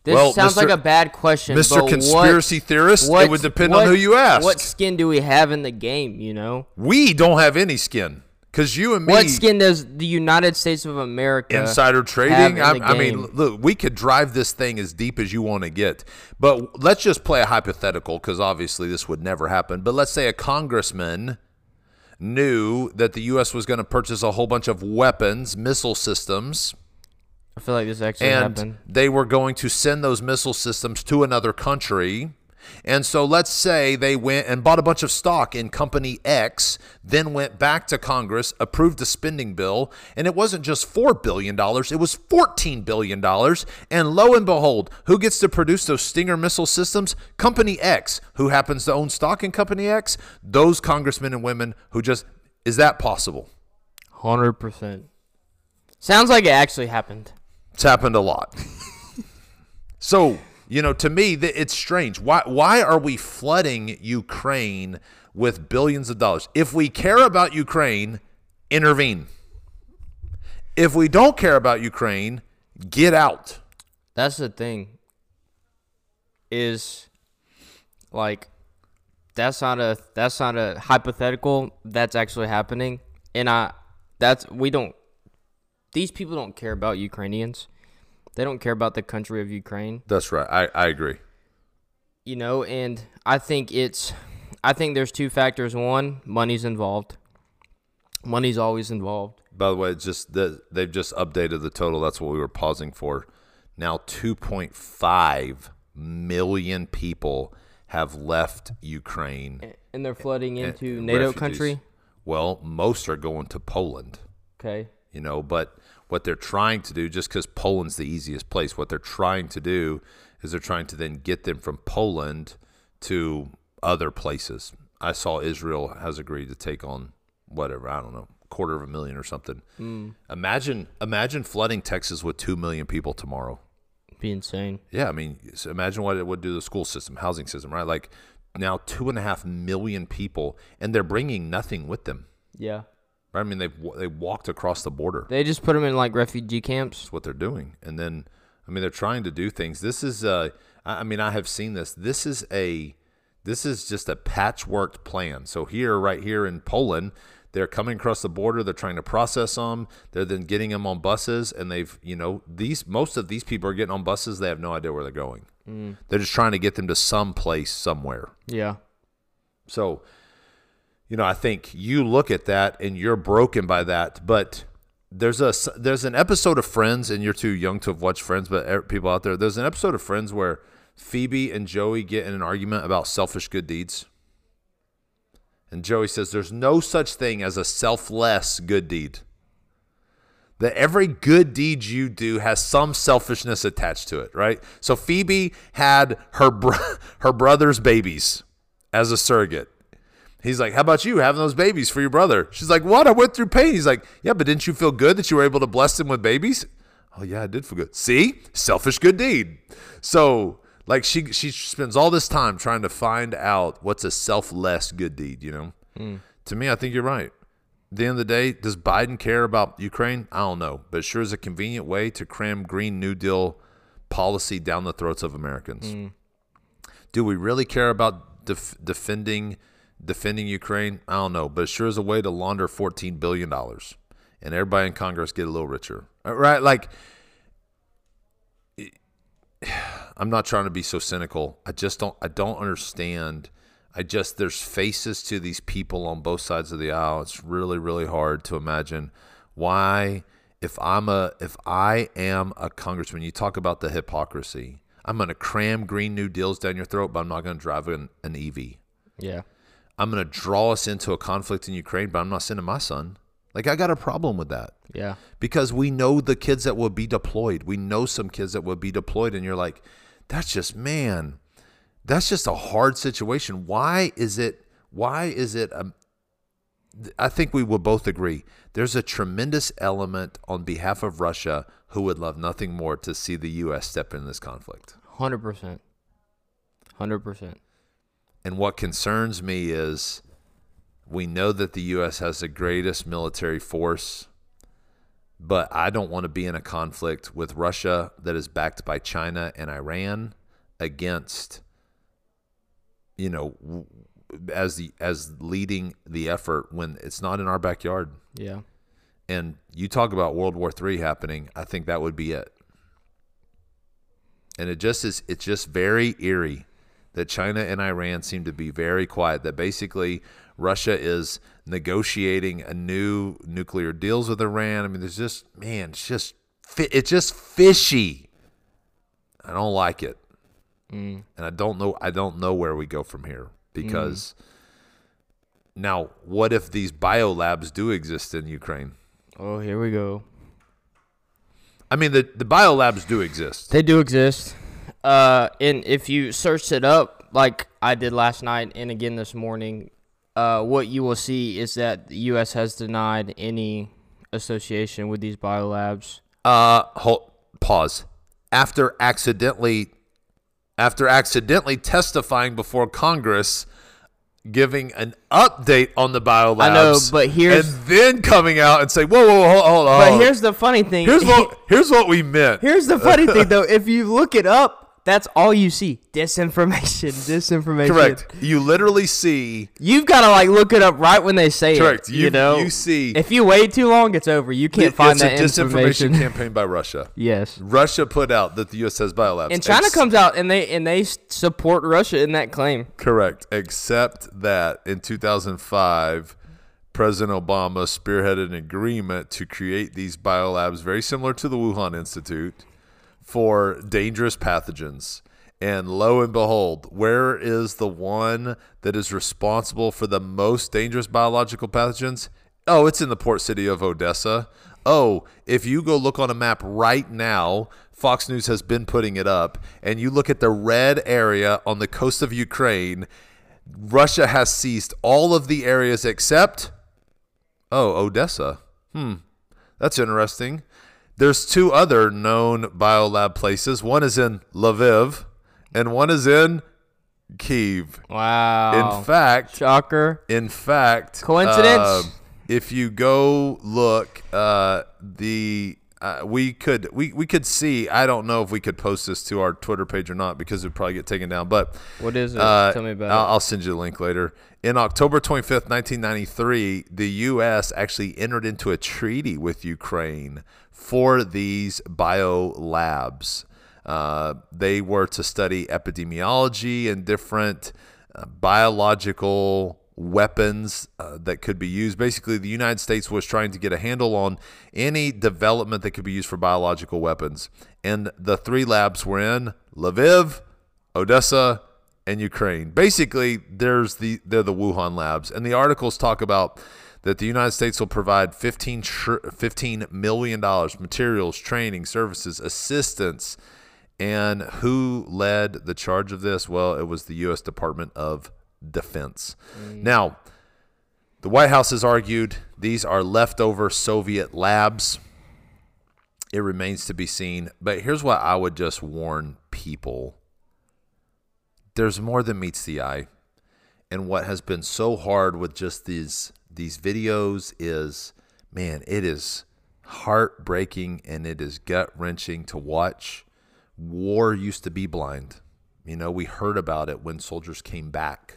This Well, sounds Mr. like a bad question. Mr. but what- Conspiracy Theorist, it would depend what- on who you ask. What skin do we have in the game? You know, We don't have any skin because you and me. what skin does the United States of America insider trading. in I, I mean, look, we could drive this thing as deep as you want to get, but let's just play a hypothetical because obviously this would never happen. But let's say a congressman knew that the U.S. was going to purchase a whole bunch of weapons, missile systems, I feel like this actually and happened. they were going to send those missile systems to another country. And so let's say they went and bought a bunch of stock in company X, then went back to Congress, approved a spending bill, and it wasn't just $4 billion, it was $14 billion. And lo and behold, who gets to produce those Stinger missile systems? Company X. Who happens to own stock in Company X? Those congressmen and women who just. Is that possible? Hundred percent. Sounds like it actually happened. It's happened a lot. so, you know, to me, it's strange. Why, why are we flooding Ukraine with billions of dollars? If we care about Ukraine, intervene. If we don't care about Ukraine, get out. That's the thing. Is like that's not a that's not a hypothetical. That's actually happening, and I that's we don't. These people don't care about Ukrainians. They don't care about the country of Ukraine. That's right. I, I agree. you know, and I think it's, I think there's two factors. One, money's involved. Money's always involved. By the way, it's just the, they've just updated the total. That's what we were pausing for. Now, 2.5 million people have left Ukraine. And they're flooding into NATO refugees. country. Well, most are going to Poland. Okay. you know but what they're trying to do just because poland's the easiest place. What they're trying to do is they're trying to then get them from poland to other places. I saw israel has agreed to take on whatever i don't know quarter of a million or something. Hmm. Imagine imagine flooding texas with 2 million people tomorrow. Be insane. yeah i mean so imagine what it would do to the school system housing system right? Like now two and a half million people and they're bringing nothing with them. Yeah. Right? i mean they've they walked across the border They just put them in like refugee camps. That's what they're doing. And then, I mean, they're trying to do things. This is, uh, I mean, I have seen this. This is a, this is just a patchworked plan. So here, right here in Poland, they're coming across the border. They're trying to process them. They're then getting them on buses, and they've, you know, these most of these people are getting on buses. They have no idea where they're going. They're just trying to get them to some place somewhere. Yeah. So, you know, I think you look at that and you're broken by that. But there's a there's an episode of Friends, and you're too young to have watched Friends, but er- people out there, there's an episode of Friends where Phoebe and Joey get in an argument about selfish good deeds. And Joey says, "There's no such thing as a selfless good deed." That every good deed you do has some selfishness attached to it, right? So Phoebe had her bro- her brother's babies as a surrogate. He's like, "How about you having those babies for your brother?" She's like, "What? I went through pain." He's like, "Yeah, but didn't you feel good that you were able to bless them with babies?" Oh yeah, I did feel good. See, selfish good deed. So like she she spends all this time trying to find out what's a selfless good deed. You know, hmm. to me, I think you're right. At the end of the day, does Biden care about Ukraine? I don't know, but it sure is a convenient way to cram Green New Deal policy down the throats of Americans. Hmm. Do we really care about def- defending defending Ukraine? I don't know, but it sure is a way to launder fourteen billion dollars, and everybody in Congress get a little richer, Uh, right? Like, I'm not trying to be so cynical. I just don't. I don't understand. I just there's faces to these people on both sides of the aisle. It's really really hard to imagine why if I'm a if I am a congressman, you talk about the hypocrisy. I'm going to cram green new deals down your throat, but I'm not going to drive an, an EV. Yeah. I'm going to draw us into a conflict in Ukraine, but I'm not sending my son. Like, I got a problem with that. Yeah. Because we know the kids that will be deployed. We know some kids that will be deployed. And you're like, that's just, man, that's just a hard situation. Why is it, why is it, um, a, I think we will both agree there's a tremendous element on behalf of Russia who would love nothing more to see the U.S. step in this conflict. 100%. 100%. And what concerns me is we know that the U.S. has the greatest military force, but I don't want to be in a conflict with Russia that is backed by China and Iran against, you know, as the as leading the effort when it's not in our backyard. Yeah. And you talk about World War III happening, I think that would be it. And it just is it's just very eerie that China and Iran seem to be very quiet. That basically Russia is negotiating a new nuclear deals with Iran. I mean, there's just man, it's just fi- it's just fishy. I don't like it, mm. and I don't know. I don't know where we go from here because mm. now, what if these biolabs do exist in Ukraine? Oh, here we go. I mean, the the biolabs do exist. They do exist. Uh, and if you search it up, like I did last night and again this morning, uh, what you will see is that the U.S. has denied any association with these biolabs. Uh, hold, pause. After accidentally, after accidentally testifying before Congress, giving an update on the biolabs. I know, but here's- and then coming out and say, "Whoa, whoa, whoa hold, hold, But here's the funny thing. here's what here's what we meant." Here's the funny thing, though. If you look it up, That's all you see. Disinformation. Disinformation. Correct. You literally see. You've got to like look it up right when they say Correct. it. You, You, know. You see. if you wait too long, it's over. You can't find it's that a disinformation campaign by Russia. yes. Russia put out that the U.S. has biolabs. And China Ex- comes out and they and they support Russia in that claim. Correct. Except that in 2005, President Obama spearheaded an agreement to create these biolabs very similar to the Wuhan Institute for dangerous pathogens. And lo and behold, where is the one that is responsible for the most dangerous biological pathogens? Oh, it's in the port city of Odessa. Oh, if you go look on a map right now, Fox News has been putting it up, and you look at the red area on the coast of Ukraine, Russia has seized all of the areas except, oh, Odessa. Hmm, that's interesting. There's two other known biolab places. One is in Lviv, and one is in Kiev. Wow. In fact, Shocker. in fact, Coincidence? uh, if you go look, uh, the uh, we could we, we could see. I don't know if we could post this to our Twitter page or not because it'd probably get taken down. But What is it? uh, Tell me about I'll, it. I'll send you the link later. In October 25th, 1993, the U.S. actually entered into a treaty with Ukraine for these bio labs. Uh, they were to study epidemiology and different uh, biological weapons uh, that could be used. Basically, the United States was trying to get a handle on any development that could be used for biological weapons. And the three labs were in Lviv, Odessa, and Ukraine. Basically, there's the they're the Wuhan labs, and the articles talk about that the United States will provide 15, tr- $15 million, materials, training, services, assistance. And who led the charge of this? Well, it was the U.S. Department of Defense. Mm. Now, the White House has argued these are leftover Soviet labs. It remains to be seen. But here's what I would just warn people there's more than meets the eye. And what has been so hard with just these these videos is man, it is heartbreaking and it is gut wrenching to watch. War used to be blind. You know, we heard about it when soldiers came back.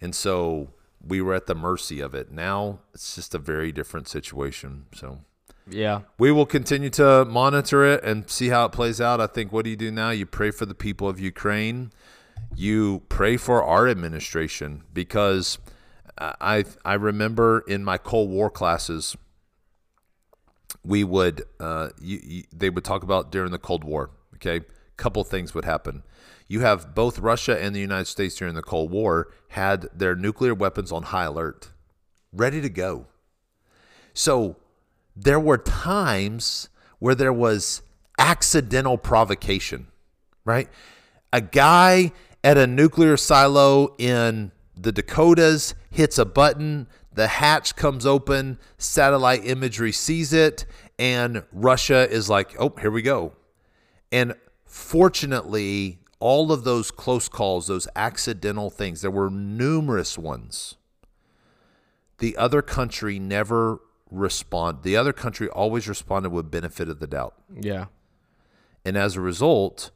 And so we were at the mercy of it. Now it's just a very different situation. So yeah. we will continue to monitor it and see how it plays out. I think what do you do now? You pray for the people of Ukraine. You pray for our administration because I I remember in my Cold War classes we would uh, you, you, they would talk about during the Cold War. Okay, a couple things would happen. You have both Russia and the United States during the Cold War had their nuclear weapons on high alert, ready to go. So there were times where there was accidental provocation, right? A guy at a nuclear silo in the Dakotas hits a button, the hatch comes open, satellite imagery sees it, and Russia is like, oh, here we go. And fortunately, all of those close calls, those accidental things, there were numerous ones. The other country never respond. The other country always responded with benefit of the doubt. Yeah. And as a result,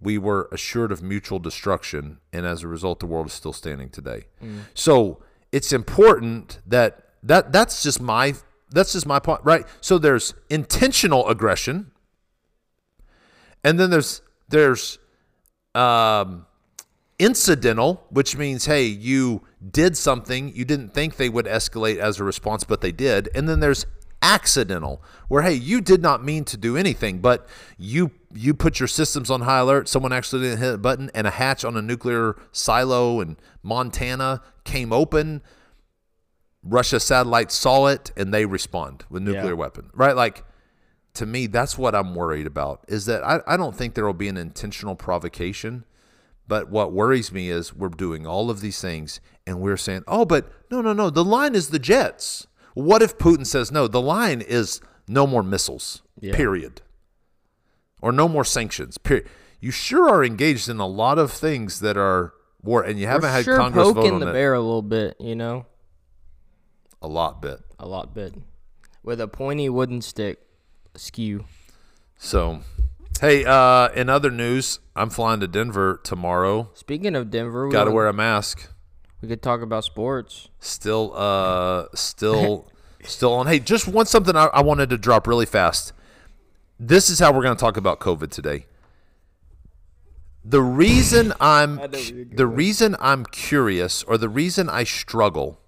we were assured of mutual destruction. And as a result, the world is still standing today. Mm. So it's important that that that's just my that's just my point, right? So there's intentional aggression, and then there's there's um, incidental, which means hey, you did something you didn't think they would escalate as a response, but they did, and then there's accidental, where hey, you did not mean to do anything, but you you put your systems on high alert. Someone actually didn't hit a button, and a hatch on a nuclear silo in Montana came open. Russia satellites saw it, and they respond with nuclear Yeah. weapon, right? Like to me, that's what I'm worried about. Is that I, I don't think there will be an intentional provocation. But what worries me is we're doing all of these things and we're saying, oh, but no, no, no, the line is the jets. What if Putin says, no, the line is no more missiles, Yeah. period? Or no more sanctions, period. You sure are engaged in a lot of things that are war, and you haven't We're had sure Congress vote poking on the it bear a little bit, you know, a lot bit. a lot bit, with a pointy wooden stick, skew. So Hey, uh, in other news, I'm flying to Denver tomorrow. Speaking of Denver, we Got to wear a mask. We could talk about sports. Still, uh, still, still on. Hey, just one something I, I wanted to drop really fast. This is how we're going to talk about COVID today. The reason I'm the reason I'm curious, or the reason I struggle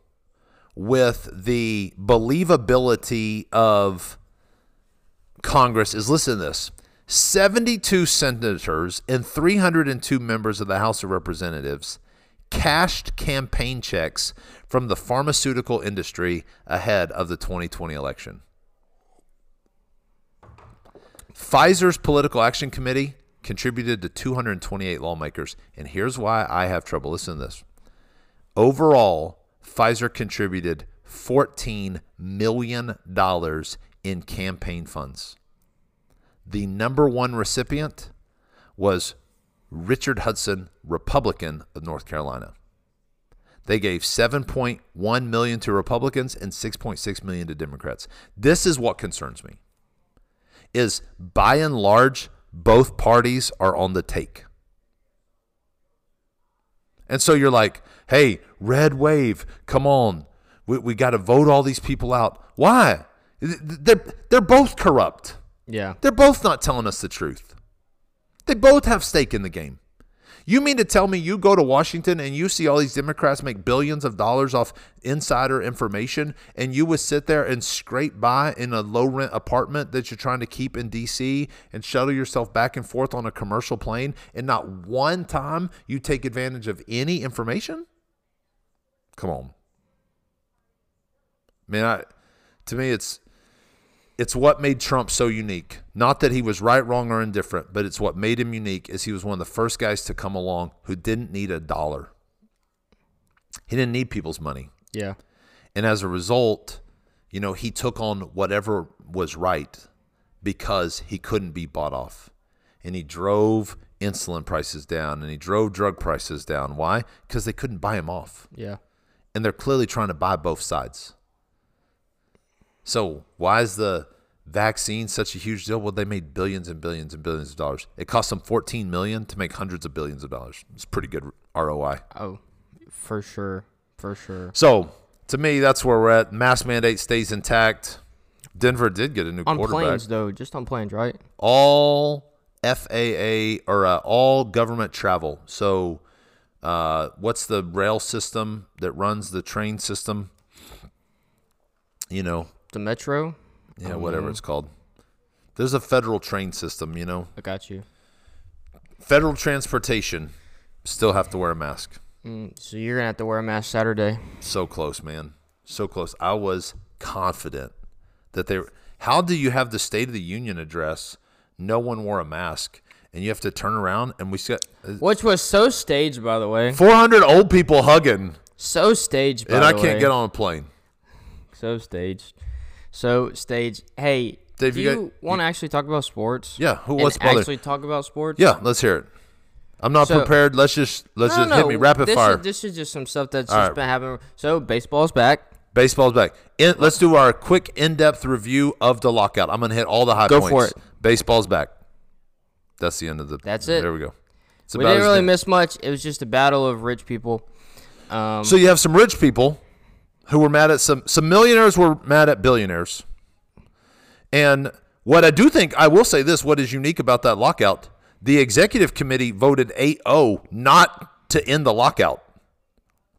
with the believability of Congress is listen to this 72 senators and 302 members of the House of Representatives cashed campaign checks from the pharmaceutical industry ahead of the 2020 election. Pfizer's Political Action Committee contributed to 228 lawmakers. And here's why I have trouble. Listen to this. Overall, Pfizer contributed $14 million in campaign funds. The number one recipient was Richard Hudson, Republican of North Carolina. They gave 7.1 million to Republicans and 6.6 million to Democrats. This is what concerns me. Is by and large both parties are on the take. And so you're like, "Hey, red wave, come on. We, we got to vote all these people out." Why? They're they're both corrupt. Yeah. They're both not telling us the truth. They both have stake in the game. You mean to tell me you go to Washington and you see all these Democrats make billions of dollars off insider information and you would sit there and scrape by in a low rent apartment that you're trying to keep in DC and shuttle yourself back and forth on a commercial plane and not one time you take advantage of any information? Come on. Man, I, to me it's it's what made Trump so unique. Not that he was right, wrong, or indifferent, but it's what made him unique is he was one of the first guys to come along who didn't need a dollar. He didn't need people's money. Yeah. And as a result, you know, he took on whatever was right because he couldn't be bought off. And he drove insulin prices down and he drove drug prices down. Why? Because they couldn't buy him off. Yeah. And they're clearly trying to buy both sides. So why is the vaccine such a huge deal? Well, they made billions and billions and billions of dollars. It cost them 14 million to make hundreds of billions of dollars. It's pretty good ROI. Oh, for sure. For sure. So to me, that's where we're at. Mask mandate stays intact. Denver did get a new On quarterback. planes though, just on planes, right? All FAA or uh, all government travel. So uh, what's the rail system that runs the train system? You know, The metro. yeah, whatever it's called. There's a federal train system, you know. I got you. Federal transportation still have to wear a mask. Mm, so you're gonna have to wear a mask Saturday. So close, man. So close. I was confident that they. How do you have the State of the Union address? No one wore a mask, and you have to turn around, and we got Which was so staged, by the way. 400 old people hugging, So staged, by and I can't way. get on a plane. So staged. So Stage, Hey, Dave, do you you, want to actually talk about sports? Yeah, who what's bother? actually talk about sports? Yeah, let's hear it. I'm not So- prepared. Let's just let's No, just no, hit me rapid this fire. Is, this is just some stuff that's All just right. been happening. So baseball's back. Baseball's back. In, let's do our quick in-depth review of the lockout. I'm gonna hit all the high Go points. for it. Baseball's back. That's the end of the. That's it. There we go. It's We didn't really miss much. It was just a battle of rich people. Um, So you have some rich people who were mad at some some millionaires were mad at billionaires. And what I do think I will say this, what is unique about that lockout, the executive committee voted 8-0 not to end the lockout.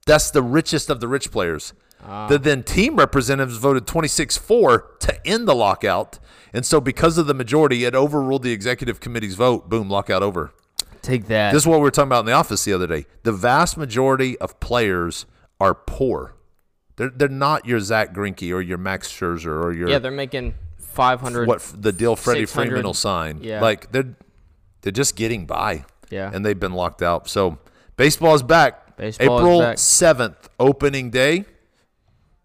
That's the richest of the rich players. Ah. The then team representatives voted 26-4 to end the lockout. And so because of the majority, it overruled the executive committee's vote. Boom, lockout over. take that. This is what we were talking about in the office the other day. The vast majority of players are poor. They're they're not your Zack Greinke or your Max Scherzer or your yeah, they're making five hundred. what the deal Freddie Freeman will sign. yeah. Like they're they're just getting by. Yeah. And they've been locked out. So baseball is back. Baseball April seventh, opening day.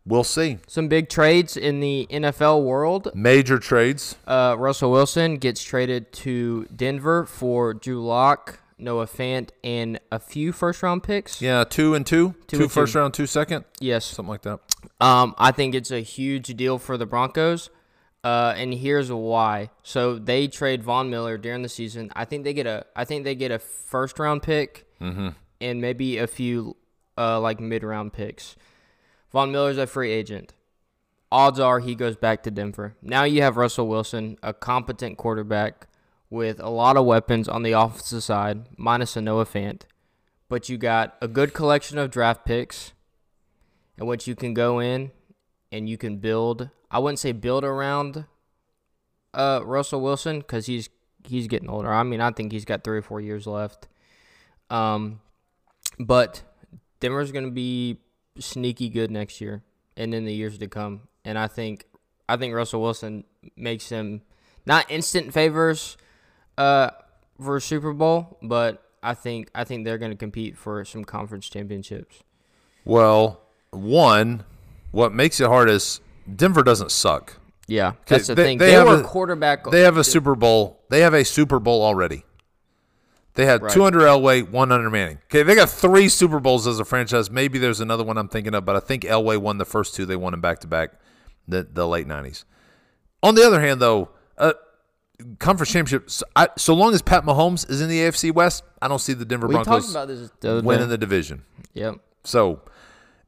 We'll see. Some big trades in the NFL world. Major trades. Uh, Russell Wilson gets traded to Denver for Drew Lock, Noah Fant, and a few first round picks. Yeah, two and two. Two two and first two. round, two second. Yes. Something like that. Um, I think it's a huge deal for the Broncos. Uh, and here's why. So they trade Von Miller during the season. I think they get a. I think they get a first round pick and maybe a few uh, like mid round picks. Von Miller's a free agent. Odds are he goes back to Denver. Now you have Russell Wilson, a competent quarterback with a lot of weapons on the offensive side, minus a Noah Fant. But you got a good collection of draft picks in which you can go in and you can build. I wouldn't say build around uh, Russell Wilson because he's he's getting older. I mean, I think he's got three or four years left. Um, but Denver's going to be sneaky good next year and in the years to come. And I think I think Russell Wilson makes him not instant favors uh, for Super Bowl, but I think I think they're going to compete for some conference championships. Well, one, what makes it hard is Denver doesn't suck. Yeah, that's the they- thing. they They, have were a- quarterback. They have a Super Bowl. They have a Super Bowl already. They had Right. 200 Elway, 100 Manning. Okay, they got three Super Bowls as a franchise. Maybe there's another one I'm thinking of, but I think Elway won the first two. They won them back to back, the the late 90s. On the other hand, though, uh, conference championships. I, so long as Pat Mahomes is in the AFC West, I don't see the Denver we Broncos the winning day. the division. Yep. So,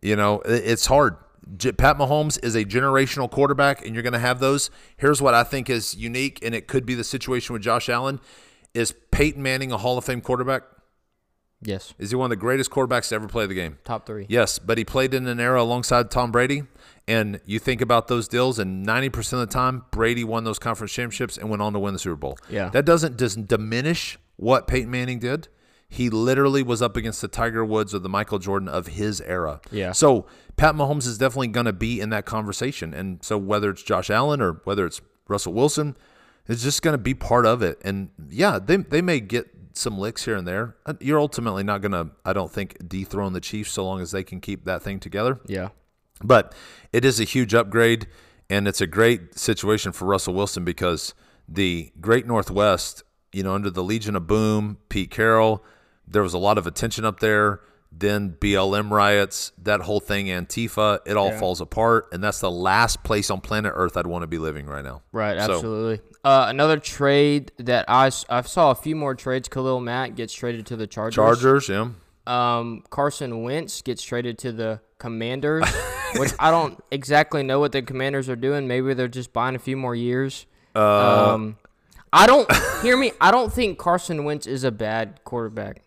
you know, it's hard. J- Pat Mahomes is a generational quarterback, and you're going to have those. Here's what I think is unique, and it could be the situation with Josh Allen. Is Peyton Manning a Hall of Fame quarterback? Yes. Is he one of the greatest quarterbacks to ever play the game? Top three. Yes, but he played in an era alongside Tom Brady. And you think about those deals, and 90% of the time, Brady won those conference championships and went on to win the Super Bowl. Yeah. That doesn't doesn't diminish what Peyton Manning did. He literally was up against the Tiger Woods or the Michael Jordan of his era. Yeah. So Pat Mahomes is definitely going to be in that conversation. And so whether it's Josh Allen or whether it's Russell Wilson, it's just going to be part of it. And yeah, they they may get some licks here and there. Uh, You're ultimately not going to, I don't think, dethrone the Chiefs so long as they can keep that thing together. Yeah. But it is a huge upgrade, and it's a great situation for Russell Wilson because the Great Northwest, you know, under the Legion of Boom, Pete Carroll, there was a lot of attention up there. Then BLM riots, that whole thing, Antifa, it all Yeah. falls apart, and that's the last place on planet Earth I'd want to be living right now. Right, So- absolutely. uh, another trade that I I saw a few more trades. Khalil Mack gets traded to the Chargers. Chargers, yeah. Um, Carson Wentz gets traded to the Commanders, which I don't exactly know what the Commanders are doing. Maybe they're just buying a few more years. Uh, um, I don't hear me. I don't think Carson Wentz is a bad quarterback.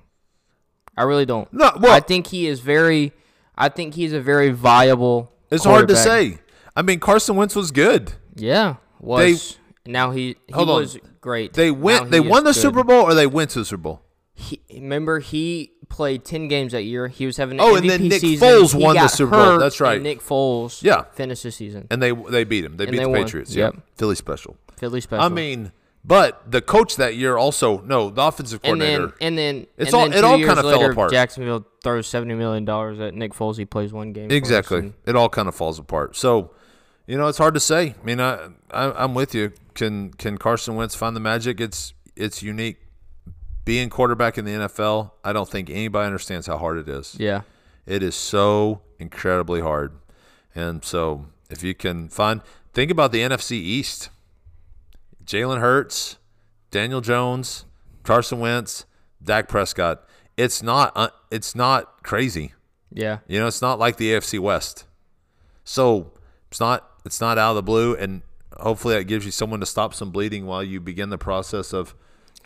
I really don't. No, well- I think he is very. I think he's a very viable. It's hard to say. I mean, Carson Wentz was good. Yeah, was now he he Hold on. great. They went. They won the good. Super Bowl, or they went to the Super Bowl. He, remember, he played ten games that year. He was having an Oh, MVP and then Nick season. Foles He won the Super Bowl. That's right. and Nick Foles, Yeah. finished the season. And they they beat him. They And beat they the won. Patriots. Yep. Yeah, Philly special. Philly special. I mean, but the coach that year also no, the offensive and coordinator. then and then It's and all- then it all kinda fell apart. Jacksonville throws seventy million dollars at Nick Foles. He plays one game. exactly, and- it all kind of falls apart. So, you know, it's hard to say. I mean, I, I I'm with you. Can can Carson Wentz find the magic? It's it's unique. Being quarterback in the NFL, I don't think anybody understands how hard it is. yeah. It is so incredibly hard. And so if you can find think about the NFC East. Jalen Hurts, Daniel Jones, Carson Wentz, Dak Prescott. It's not uh, it's not crazy. Yeah. You know, it's not like the AFC West. So it's not it's not out of the blue and hopefully that gives you someone to stop some bleeding while you begin the process of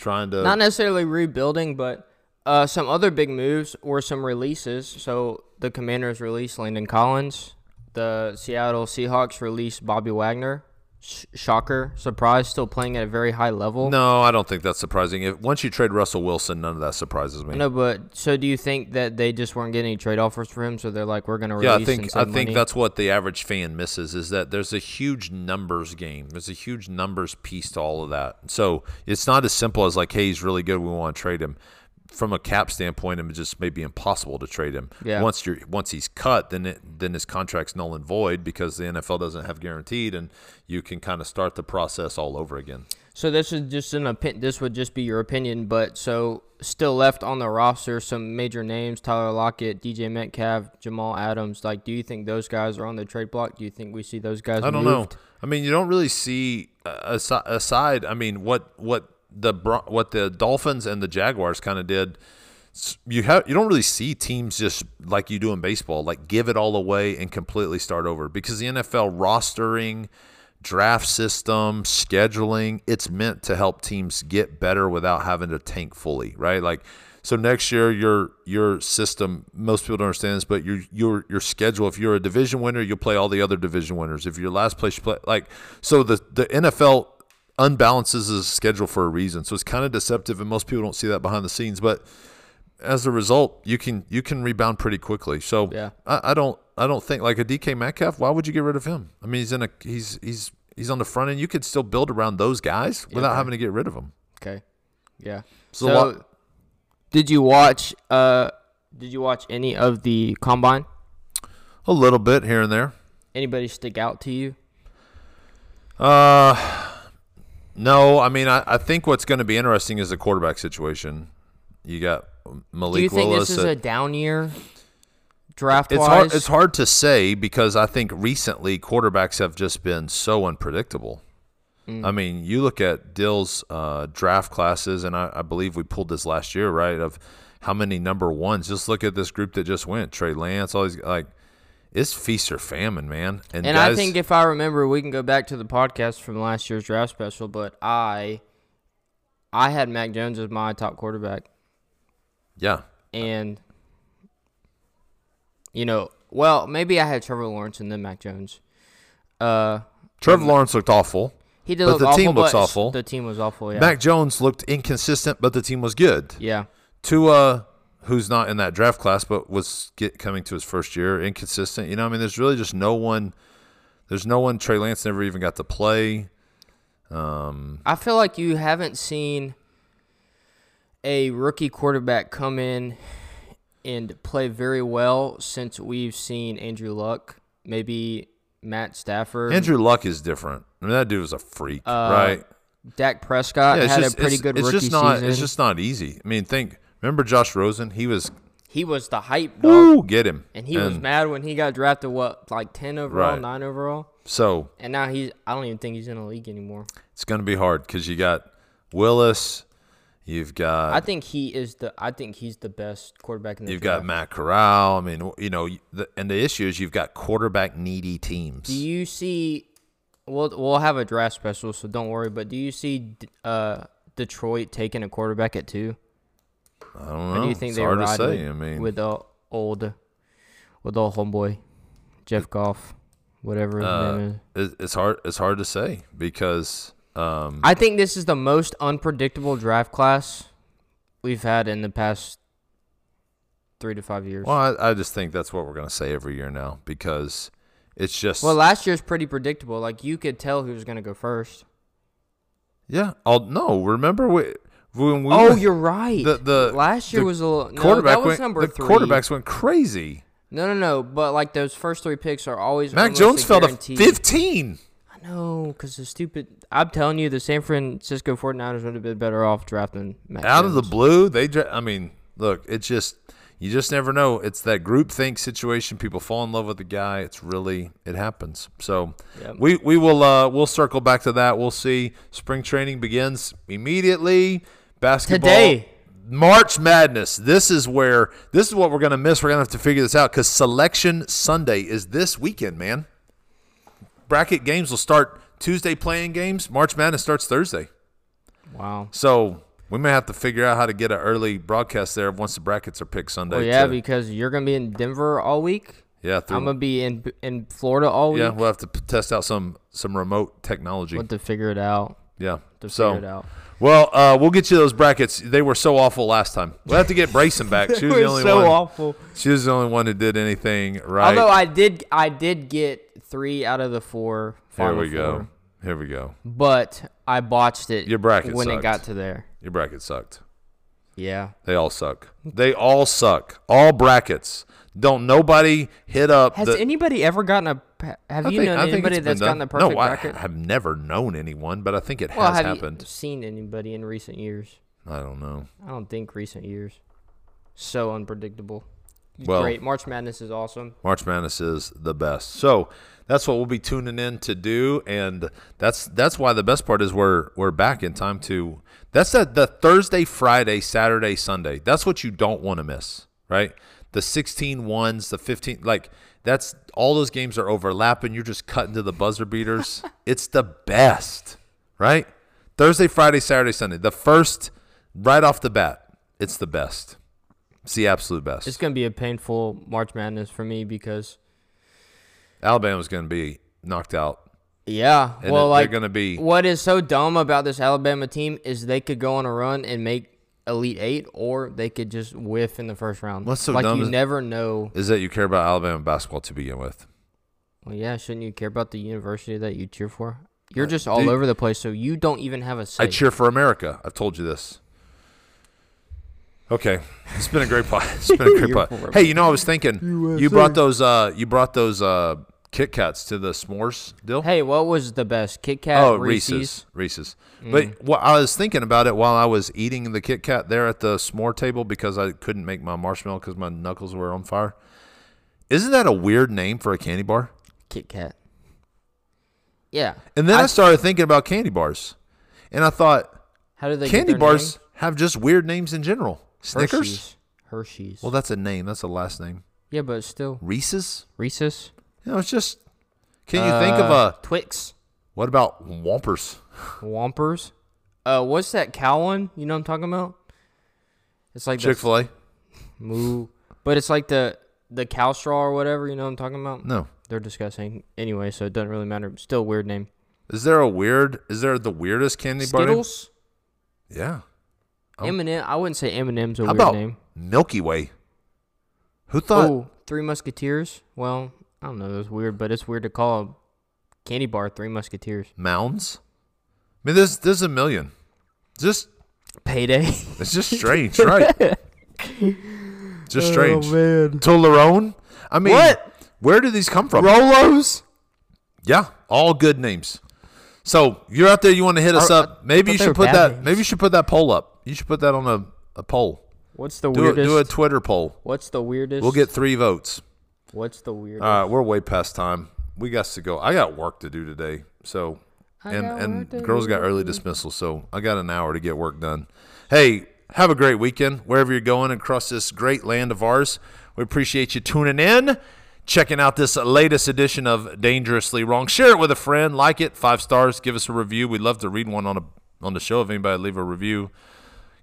trying to Not necessarily rebuilding, but uh, some other big moves or some releases. So the Commanders released Landon Collins. The Seattle Seahawks released Bobby Wagner. Sh- shocker, surprise, still playing at a very high level. No, I don't think that's surprising. If once you trade Russell Wilson, none of that surprises me. No, but so do you think that they just weren't getting any trade offers for him? So they're like, we're gonna release. Yeah, I think I think money? that's what the average fan misses is that there's a huge numbers game. There's a huge numbers piece to all of that. So it's not as simple as like, hey, he's really good. We want to trade him. From a cap standpoint, it just may be impossible to trade him. Yeah. Once you're once he's cut, then it, then his contract's null and void because the NFL doesn't have guaranteed, and you can kind of start the process all over again. So this is just an opinion. This would just be your opinion, but so still left on the roster some major names: Tyler Lockett, DJ Metcalf, Jamal Adams. Like, do you think those guys are on the trade block? Do you think we see those guys? I don't moved? know. I mean, you don't really see uh, asi- aside. I mean, what what the what the Dolphins and the Jaguars kind of did. You have you don't really see teams just like you do in baseball, like give it all away and completely start over because the NFL rostering, draft system, scheduling, it's meant to help teams get better without having to tank fully, right? Like so next year your your system most people don't understand this, but your your your schedule, if you're a division winner, you'll play all the other division winners. If you're last place you play like so the the NFL unbalances his schedule for a reason. So it's kind of deceptive and most people don't see that behind the scenes, but as a result, you can you can rebound pretty quickly. So Yeah. I, I don't I don't think like a DK Metcalf. Why would you get rid of him? I mean, he's in a he's he's he's on the front end. You could still build around those guys without okay. having to get rid of them. Okay. Yeah. So So, lot- did you watch? Uh, did you watch any of the combine? A little bit here and there. Anybody stick out to you? Uh, no. I mean, I, I think what's going to be interesting is the quarterback situation. You got Malik Do you think Willis. this is at- a down year draft it's wise? hard. It's hard to say because I think recently quarterbacks have just been so unpredictable. Mm. I mean, you look at Dill's uh, draft classes, and I, I believe we pulled this last year, right? Of how many number ones. Just look at this group that just went. Trey Lance, all these like, it's feast or famine, man. And, And guys, I think if I remember, we can go back to the podcast from last year's draft special. But I, I had Mac Jones as my top quarterback, yeah, and you know, well, maybe I had Trevor Lawrence and then Mac Jones. Uh, Trevor Lawrence looked awful. he did But the awful, team looks awful. The team was awful. Yeah. Mac Jones looked inconsistent, but the team was good. yeah. Tua, who's not in that draft class, but was get, coming to his first year, inconsistent. You know, I mean, there's really just no one. There's no one. Trey Lance never even got to play. Um, I feel like you haven't seen a rookie quarterback come in and play very well since we've seen Andrew Luck, maybe Matt Stafford. Andrew Luck is different. I mean, that dude was a freak, Uh, right? Dak Prescott it's had just, a pretty good it's rookie just not. season. It's just not easy. I mean, think. Remember Josh Rosen? He was he was the hype dog, woo, get him, and he was mad when he got drafted. What, like ten overall, Right. nine overall, So and now he's. I don't even think he's in the league anymore. it's going to be hard because you got Willis, you've got I think he is the. I think he's the best quarterback in the You've draft. got Matt Corral. I mean, you know, the, and the issue is you've got quarterback needy teams. Do you see? We'll we'll have a draft special, so don't worry. But do you see uh, Detroit taking a quarterback at two? I don't Or know. do you think it's they hard to say. with, I mean, with the old, with the old homeboy, Jeff Goff, whatever his uh, name is? it's hard. It's hard to say because um, I think this is the most unpredictable draft class we've had in the past three to five years. well, I, I just think that's what we're going to say every year now because it's just Well, last year's pretty predictable. Like you could tell who was going to go first. yeah. I'll, no, remember we, when we Oh, you're right. the the last year the was a little no, quarterback that was went, number the three. quarterbacks went crazy. No, no, no. But like those first three picks are always Mac Jones fell to 15. I know, because the stupid. I'm telling you, the San Francisco 49ers would have been better off drafting Mac out of the blue they dra- i mean look it's just you just never know it's that group think situation people fall in love with the guy it's really it happens so Yep. we we will uh we'll circle back to that we'll see spring training begins immediately basketball Today. march madness this is where this is what we're gonna miss we're gonna have to figure this out because selection sunday is this weekend man bracket games will start tuesday playing games march madness starts thursday Wow. so we may have to figure out how to get an early broadcast there once the brackets are picked Sunday. Well, yeah, to- because you're gonna be in Denver all week. yeah, through, I'm gonna be in in Florida all week. yeah, we'll have to p- test out some some remote technology. We'll have to figure it out. yeah, To so figure it out. Well, uh, we'll get you those brackets. They were so awful last time. We'll have to get Brayson back. She was the only so one. awful. She was the only one who did anything right. Although I did, I did get three out of the four. Here Final we go. Four, Here we go. but I botched it. Your bracket when it got to there. Your bracket sucked. Yeah. They all suck. They all suck. All brackets. Don't nobody hit up. Has the, anybody ever gotten a? Have I you think- known I anybody that's gotten done. a perfect no, I bracket? have never known anyone, but I think it well, has have happened. you seen anybody in recent years? I don't know. I don't think recent years. So unpredictable. Well- Great. March Madness is awesome. March Madness is the best. So that's what we'll be tuning in to do, and that's that's why the best part is we're we're back in time to. That's the, the Thursday, Friday, Saturday, Sunday. That's what you don't want to miss, right? The 16 ones, the 15, like that's all those games are overlapping. You're just cutting to the buzzer beaters. it's the best, right? Thursday, Friday, Saturday, Sunday. The first, right off the bat, it's the best. It's the absolute best. It's gonna be a painful March Madness for me because Alabama's going to be knocked out. yeah, And well, they're like gonna be- what is so dumb about this Alabama team is they could go on a run and make Elite Eight, or they could just whiff in the first round. What's so like dumb you is- never know. Is that you care about Alabama basketball to begin with? Well, yeah, shouldn't you care about the university that you cheer for? You're just all Uh, do- over the place, so you don't even have a say. I cheer for America. I've told you this. Okay, it's been a great pod. It's been a great You're pod. Hey, you know, I was thinking you brought those. Uh, you brought those uh, Kit Kats to the s'mores deal. Hey, what was the best? Kit Kat, oh, Reese's. Reese's, Reese's. But mm. what I was thinking about it while I was eating the Kit Kat there at the s'more table because I couldn't make my marshmallow because my knuckles were on fire. Isn't that a weird name for a candy bar? Kit Kat. Yeah. And then I, I- started thinking about candy bars, and I thought How do they candy bars name? have just weird names in general. Snickers. Hershey's. Hershey's. Well, that's a name. That's a last name. yeah, but still Reese's. Reese's. You know, it's just. Can you think of Uh, a? Twix? What about Whompers? Whompers. Uh, what's that cow one? You know what I'm talking about? It's like Chick Fil A? the moo, but it's like the the cow straw or whatever. You know what I'm talking about? No. They're disgusting anyway, so it doesn't really matter. Still a weird name. Is there a weird? Is there the weirdest candy bar? name? Skittles. Yeah. Oh. M&M. I wouldn't say M&M's a How weird about name. Milky Way? Who thought? Oh, Three Musketeers. Well, I don't know. That's weird, but it's weird to call a candy bar Three Musketeers. Mounds. I mean, there's there's a million. Just Payday. it's just strange, right? Just strange. Oh, man. I mean, What? Where do these come from? Rolos. Yeah, all good names. So you're out there. You want to hit us Are- up? Maybe you should put that. names. Maybe you should put that poll up. You should put that on a, a poll. What's the Do a, weirdest? do a Twitter poll. What's the weirdest? We'll get three votes. What's the weirdest? Right, we're way past time. We got to go. I got work to do today. So, I and and girls got early dismissal. So I got an hour to get work done. Hey, have a great weekend wherever you're going across this great land of ours. We appreciate you tuning in, checking out this latest edition of Dangerously Wrong. Share it with a friend, like it, five stars, give us a review. We'd love to read one on a on the show if anybody leave a review.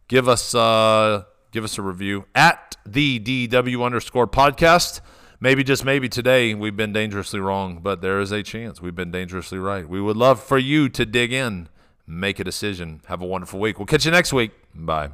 Give us uh give us a review at the DW underscore podcast. Maybe just maybe today we've been dangerously wrong, but there is a chance we've been dangerously right. We would love for you to dig in, make a decision. Have a wonderful week. We'll catch you next week. Bye.